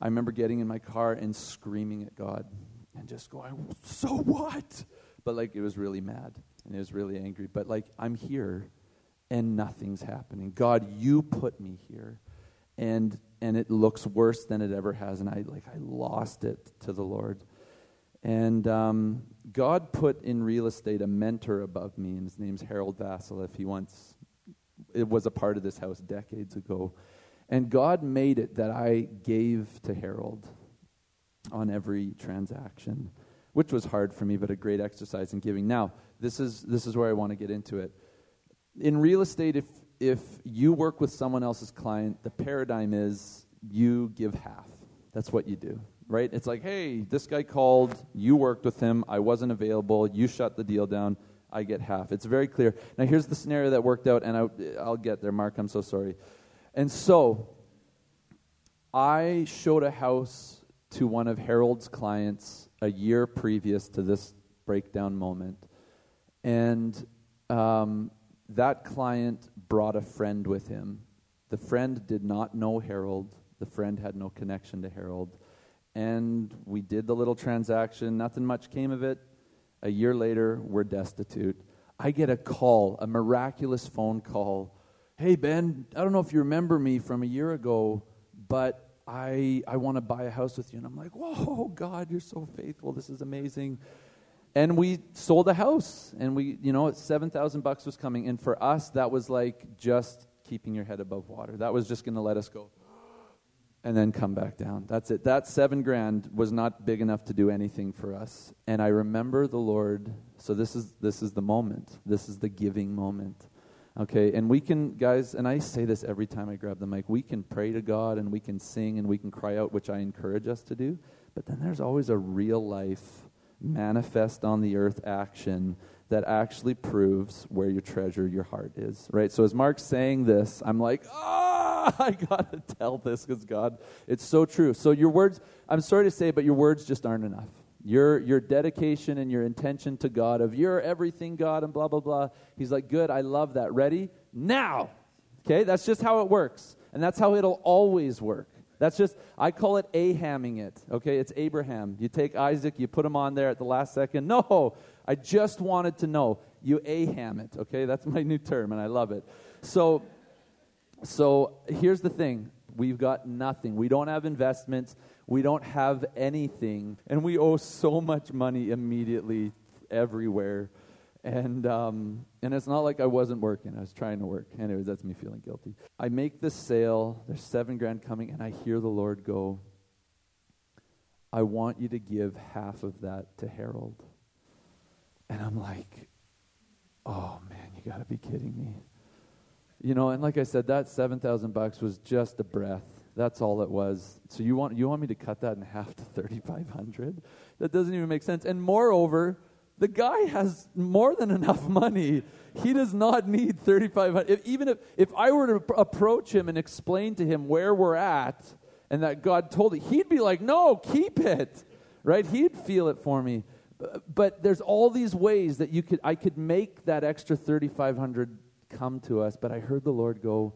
Speaker 4: I remember getting in my car and screaming at God and just going, "So what?" But like, it was really mad and it was really angry. But like, I'm here, and nothing's happening. God, you put me here, and and it looks worse than it ever has. And I like I lost it to the Lord. And um, God put in real estate a mentor above me, and his name's Harold If He once it was a part of this house decades ago. And God made it that I gave to Harold on every transaction, which was hard for me, but a great exercise in giving. Now, this is this is where I want to get into it. In real estate, if if you work with someone else's client, the paradigm is you give half. That's what you do, right? It's like, hey, this guy called, you worked with him, I wasn't available, you shut the deal down, I get half. It's very clear. Now, here's the scenario that worked out, and I, I'll get there, Mark, I'm so sorry. And so, I showed a house to one of Harold's clients a year previous to this breakdown moment. And um, that client brought a friend with him. The friend did not know Harold. The friend had no connection to Harold. And we did the little transaction. Nothing much came of it. A year later, we're destitute. I get a call, a miraculous phone call. Hey, Ben, I don't know if you remember me from a year ago, but I, I want to buy a house with you. And I'm like, whoa, God, you're so faithful. This is amazing and we sold a house and we you know 7000 bucks was coming and for us that was like just keeping your head above water that was just going to let us go and then come back down. That's it. That seven grand was not big enough to do anything for us. And I remember the Lord. So this is this is the moment. This is the giving moment. Okay, and we can, guys, and I say this every time I grab the mic. We can pray to God and we can sing and we can cry out, which I encourage us to do. But then there's always a real life, manifest on the earth action that actually proves where your treasure, your heart is, right? So as Mark's saying this, I'm like, ah! I gotta tell this because God, it's so true. So your words, I'm sorry to say, but your words just aren't enough. Your your dedication and your intention to God of you're everything, God, and blah blah blah. He's like, good, I love that. Ready now? Okay, that's just how it works, and that's how it'll always work. That's just, I call it Ahamming it. Okay, it's Abraham. You take Isaac, you put him on there at the last second. No, I just wanted to know. You Aham it. Okay, that's my new term, and I love it. So, so here's the thing we've got nothing. We don't have investments, we don't have anything, and we owe so much money immediately everywhere. And, um, and it's not like I wasn't working. I was trying to work. Anyways, that's me feeling guilty. I make the sale. There's seven grand coming, and I hear the Lord go, I want you to give half of that to Harold. And I'm like, oh man, you got to be kidding me. You know, and like I said, that 7,000 bucks was just a breath. That's all it was. So you want you want me to cut that in half to 3,500? That doesn't even make sense. And moreover, the guy has more than enough money. He does not need 3,500. If, even if, if I were to approach him and explain to him where we're at and that God told it, he'd be like, no, keep it, right? He'd feel it for me. But there's all these ways that you could, I could make that extra 3,500 come to us. But I heard the Lord go,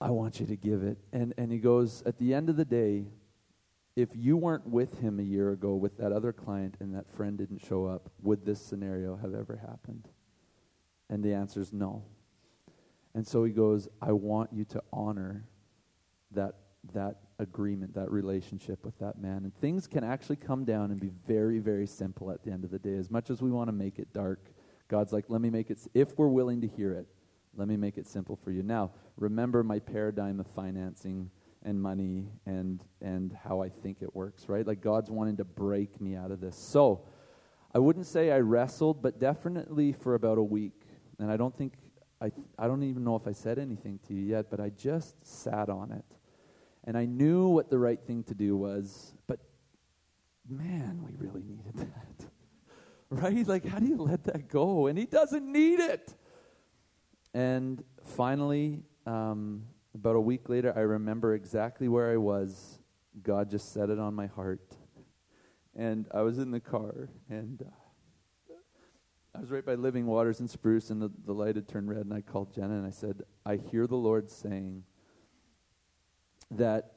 Speaker 4: I want you to give it. And, and he goes, at the end of the day, if you weren't with him a year ago with that other client and that friend didn't show up, would this scenario have ever happened? And the answer is no. And so he goes, I want you to honor that, that agreement, that relationship with that man. And things can actually come down and be very, very simple at the end of the day. As much as we want to make it dark, God's like, let me make it, if we're willing to hear it, let me make it simple for you. Now, remember my paradigm of financing and money and and how I think it works, right? Like God's wanting to break me out of this. So, I wouldn't say I wrestled, but definitely for about a week. And I don't think I I don't even know if I said anything to you yet, but I just sat on it. And I knew what the right thing to do was, but man, we really needed that. right? Like how do you let that go? And he doesn't need it. And finally, um, about a week later, I remember exactly where I was. God just set it on my heart. And I was in the car, and uh, I was right by Living Waters and Spruce, and the, the light had turned red, and I called Jenna, and I said, I hear the Lord saying that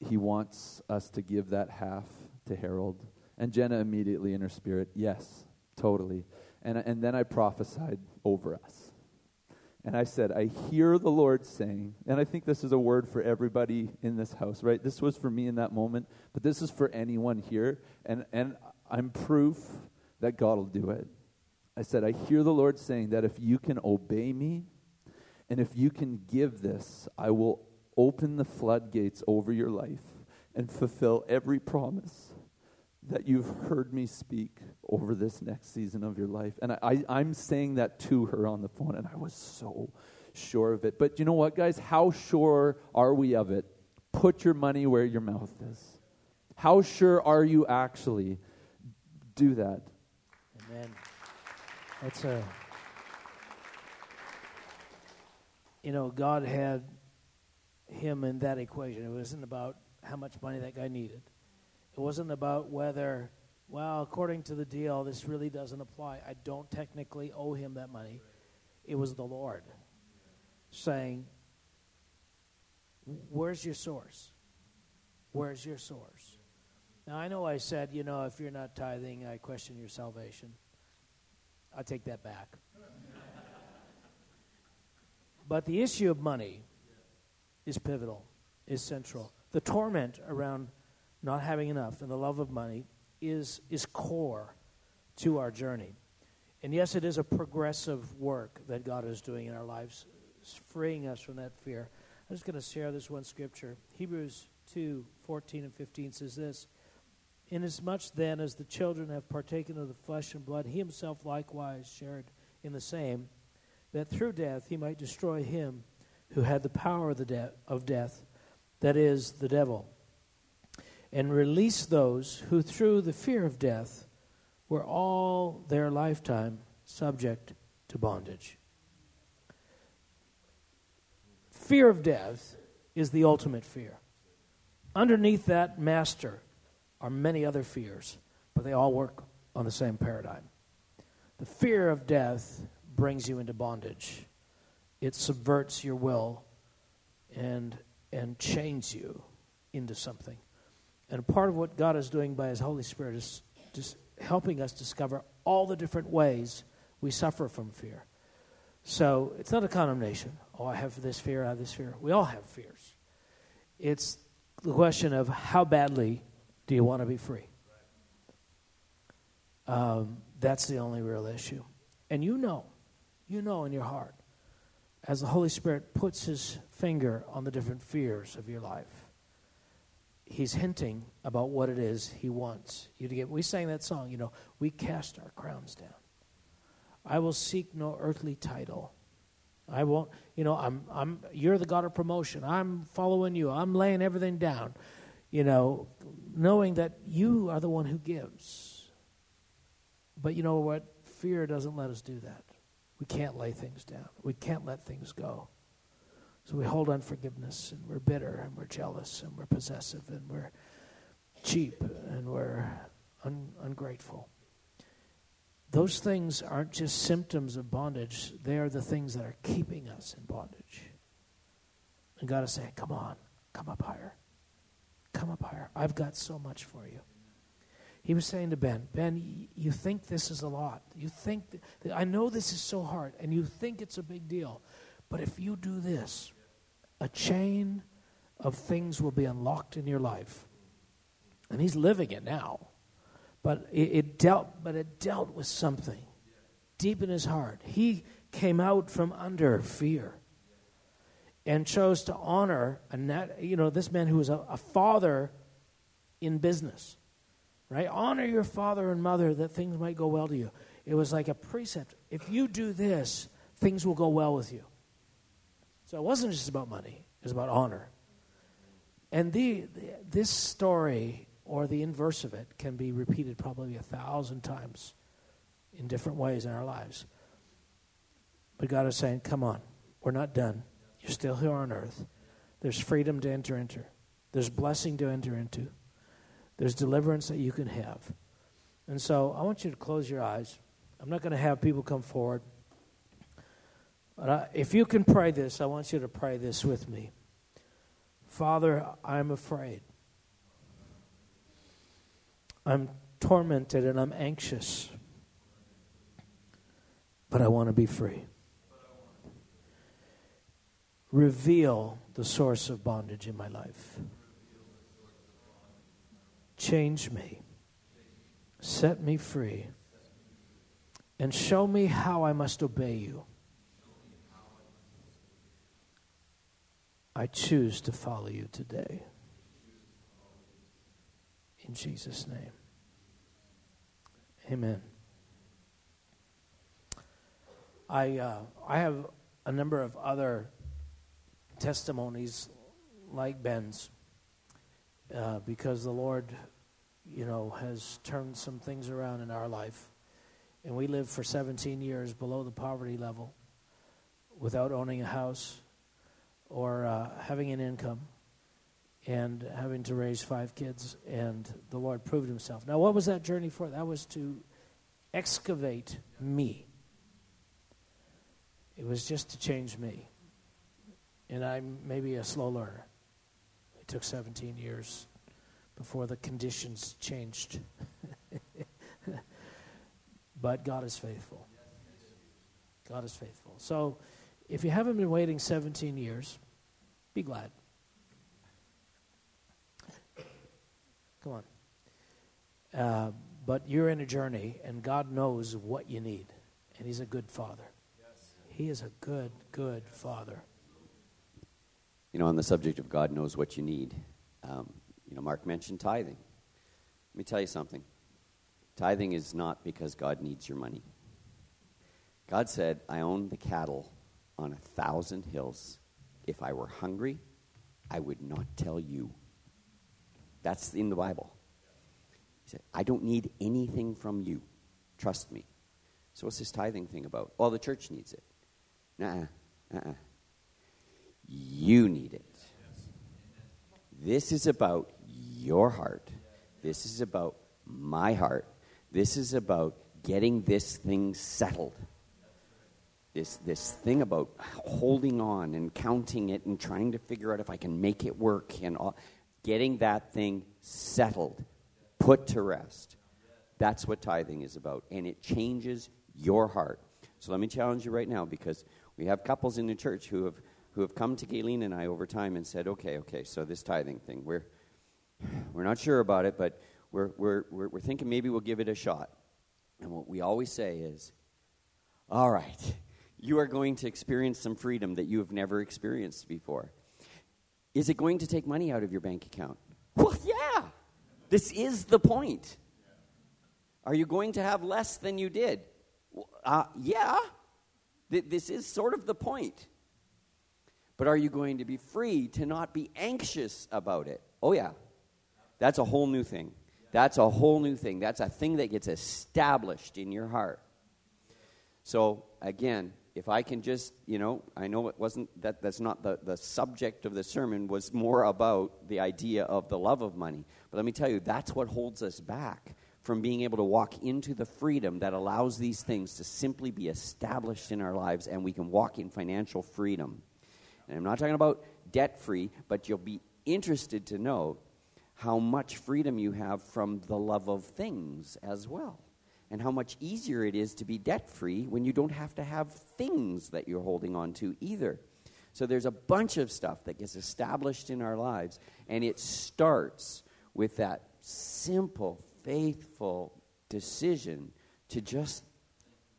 Speaker 4: He wants us to give that half to Harold. And Jenna immediately in her spirit, yes, totally. And, and then I prophesied over us. And I said, I hear the Lord saying, and I think this is a word for everybody in this house, right? This was for me in that moment, but this is for anyone here. And, and I'm proof that God will do it. I said, I hear the Lord saying that if you can obey me and if you can give this, I will open the floodgates over your life and fulfill every promise that you've heard me speak over this next season of your life. And I, I, am saying that to her on the phone, and I was so sure of it. But you know what, guys? How sure are we of it? Put your money where your mouth is. How sure are you actually? Do that.
Speaker 1: Amen. That's a. You know, God had him in that equation. It wasn't about how much money that guy needed. It wasn't about whether, well, according to the deal, this really doesn't apply. I don't technically owe him that money. It was the Lord saying, Where's your source? Where's your source? Now, I know I said, you know, if you're not tithing, I question your salvation. I take that back. but the issue of money is pivotal, is central. The torment around not having enough, and the love of money is, is core to our journey. And yes, it is a progressive work that God is doing in our lives, freeing us from that fear. I'm just going to share this one scripture. Hebrews 2 14 and 15 says this Inasmuch then as the children have partaken of the flesh and blood, he himself likewise shared in the same, that through death he might destroy him who had the power of, the de- of death, that is, the devil, and release those who through the fear of death were all their lifetime subject to bondage. Fear of death is the ultimate fear. Underneath that master are many other fears, but they all work on the same paradigm. The fear of death brings you into bondage. It subverts your will and and chains you into something. And part of what God is doing by his Holy Spirit is just helping us discover all the different ways we suffer from fear. So it's not a condemnation. Oh, I have this fear, I have this fear. We all have fears. It's the question of how badly do you want to be free? Um, that's the only real issue. And you know, you know in your heart, as the Holy Spirit puts his finger on the different fears of your life, he's hinting about what it is he wants you to get. We sang that song, you know, we cast our crowns down. I will seek no earthly title. I won't, you know, I'm, I'm, you're the God of promotion. I'm following you. I'm laying everything down, you know, knowing that you are the one who gives. But you know what? Fear doesn't let us do that. We can't lay things down. We can't let things go. So we hold unforgiveness and we're bitter and we're jealous and we're possessive and we're cheap and we're un- ungrateful. Those things aren't just symptoms of bondage, they are the things that are keeping us in bondage. And God is saying, Come on, come up higher. Come up higher. I've got so much for you. He was saying to Ben, Ben, you think this is a lot. You think, that, I know this is so hard, and you think it's a big deal. But if you do this, a chain of things will be unlocked in your life. And he's living it now. But it, it dealt but it dealt with something deep in his heart. He came out from under fear and chose to honor a you know this man who was a, a father in business right honor your father and mother that things might go well to you it was like a precept if you do this things will go well with you so it wasn't just about money, it was about honor. And the, the, this story, or the inverse of it, can be repeated probably a thousand times in different ways in our lives. But God is saying, come on, we're not done. You're still here on earth. There's freedom to enter into, there's blessing to enter into, there's deliverance that you can have. And so I want you to close your eyes. I'm not going to have people come forward. But I, if you can pray this, I want you to pray this with me. Father, I'm afraid. I'm tormented and I'm anxious. But I want to be free. Reveal the source of bondage in my life. Change me. Set me free. And show me how I must obey you. I choose to follow you today. In Jesus' name. Amen. I, uh, I have a number of other testimonies like Ben's uh, because the Lord, you know, has turned some things around in our life. And we lived for 17 years below the poverty level without owning a house or uh, having an income and having to raise five kids, and the Lord proved himself. Now, what was that journey for? That was to excavate me. It was just to change me. And I'm maybe a slow learner. It took 17 years before the conditions changed. but God is faithful. God is faithful. So, if you haven't been waiting 17 years, be glad. Come on. Uh, but you're in a journey, and God knows what you need. And He's a good Father. He is a good, good Father.
Speaker 5: You know, on the subject of God knows what you need, um, you know, Mark mentioned tithing. Let me tell you something. Tithing is not because God needs your money. God said, I own the cattle on a thousand hills. If I were hungry, I would not tell you. That's in the Bible. He said, I don't need anything from you. Trust me. So, what's this tithing thing about? Well, the church needs it. Nah, uh-uh. You need it. This is about your heart. This is about my heart. This is about getting this thing settled. This, this thing about holding on and counting it and trying to figure out if I can make it work and all, getting that thing settled, put to rest. That's what tithing is about. And it changes your heart. So let me challenge you right now because we have couples in the church who have, who have come to Gayleen and I over time and said, okay, okay, so this tithing thing, we're, we're not sure about it, but we're, we're, we're, we're thinking maybe we'll give it a shot. And what we always say is, all right, you are going to experience some freedom that you have never experienced before. Is it going to take money out of your bank account? Well, yeah. This is the point. Are you going to have less than you did? Uh, yeah. Th- this is sort of the point. But are you going to be free to not be anxious about it? Oh, yeah. That's a whole new thing. That's a whole new thing. That's a thing that gets established in your heart. So, again, if I can just, you know, I know it wasn't that that's not the, the subject of the sermon, was more about the idea of the love of money. But let me tell you, that's what holds us back from being able to walk into the freedom that allows these things to simply be established in our lives and we can walk in financial freedom. And I'm not talking about debt free, but you'll be interested to know how much freedom you have from the love of things as well and how much easier it is to be debt free when you don't have to have things that you're holding on to either. So there's a bunch of stuff that gets established in our lives, and it starts with that simple, faithful decision to just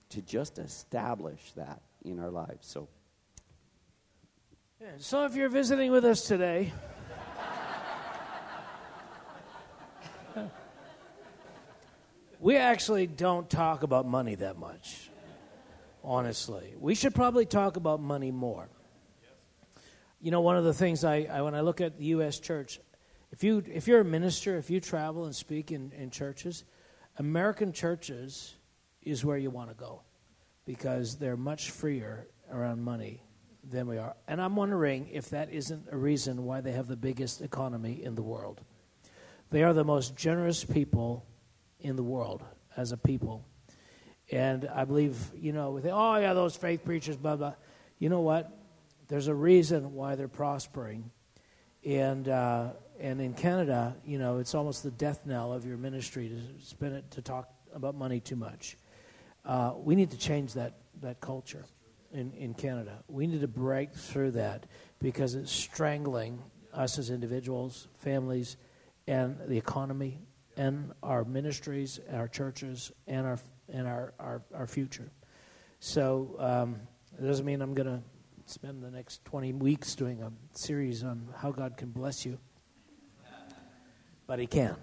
Speaker 5: to just establish that in our lives. So
Speaker 1: Yeah, so if you're visiting with us today, we actually don't talk about money that much, honestly. We should probably talk about money more. You know, one of the things I, I when I look at the U.S. church, if you if you're a minister, if you travel and speak in, in churches, American churches is where you want to go because they're much freer around money than we are. And I'm wondering if that isn't a reason why they have the biggest economy in the world. They are the most generous people in the world as a people. And I believe, you know, we think, oh, yeah, those faith preachers, blah, blah. You know what? There's a reason why they're prospering. And, uh, and in Canada, you know, it's almost the death knell of your ministry to spend it to talk about money too much. Uh, we need to change that, that culture in, in Canada. We need to break through that because it's strangling us as individuals, families, and the economy, and our ministries, our churches, and our and our our, our future. So um, it doesn't mean I'm going to spend the next 20 weeks doing a series on how God can bless you, but He can.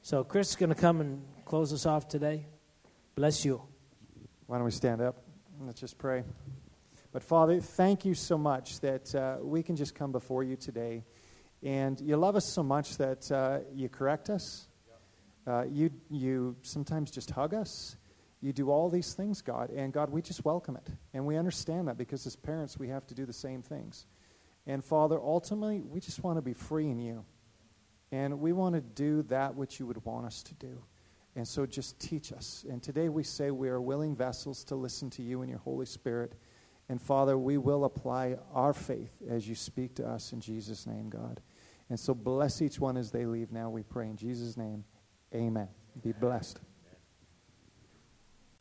Speaker 1: So Chris is going to come and close us off today. Bless you.
Speaker 6: Why don't we stand up? Let's just pray. But Father, thank you so much that uh, we can just come before you today. And you love us so much that uh, you correct us. Uh, you, you sometimes just hug us. You do all these things, God. And God, we just welcome it. And we understand that because as parents, we have to do the same things. And Father, ultimately, we just want to be free in you. And we want to do that which you would want us to do. And so just teach us. And today we say we are willing vessels to listen to you and your Holy Spirit. And Father, we will apply our faith as you speak to us in Jesus' name, God. And so bless each one as they leave now, we pray in Jesus' name. Amen. Be blessed.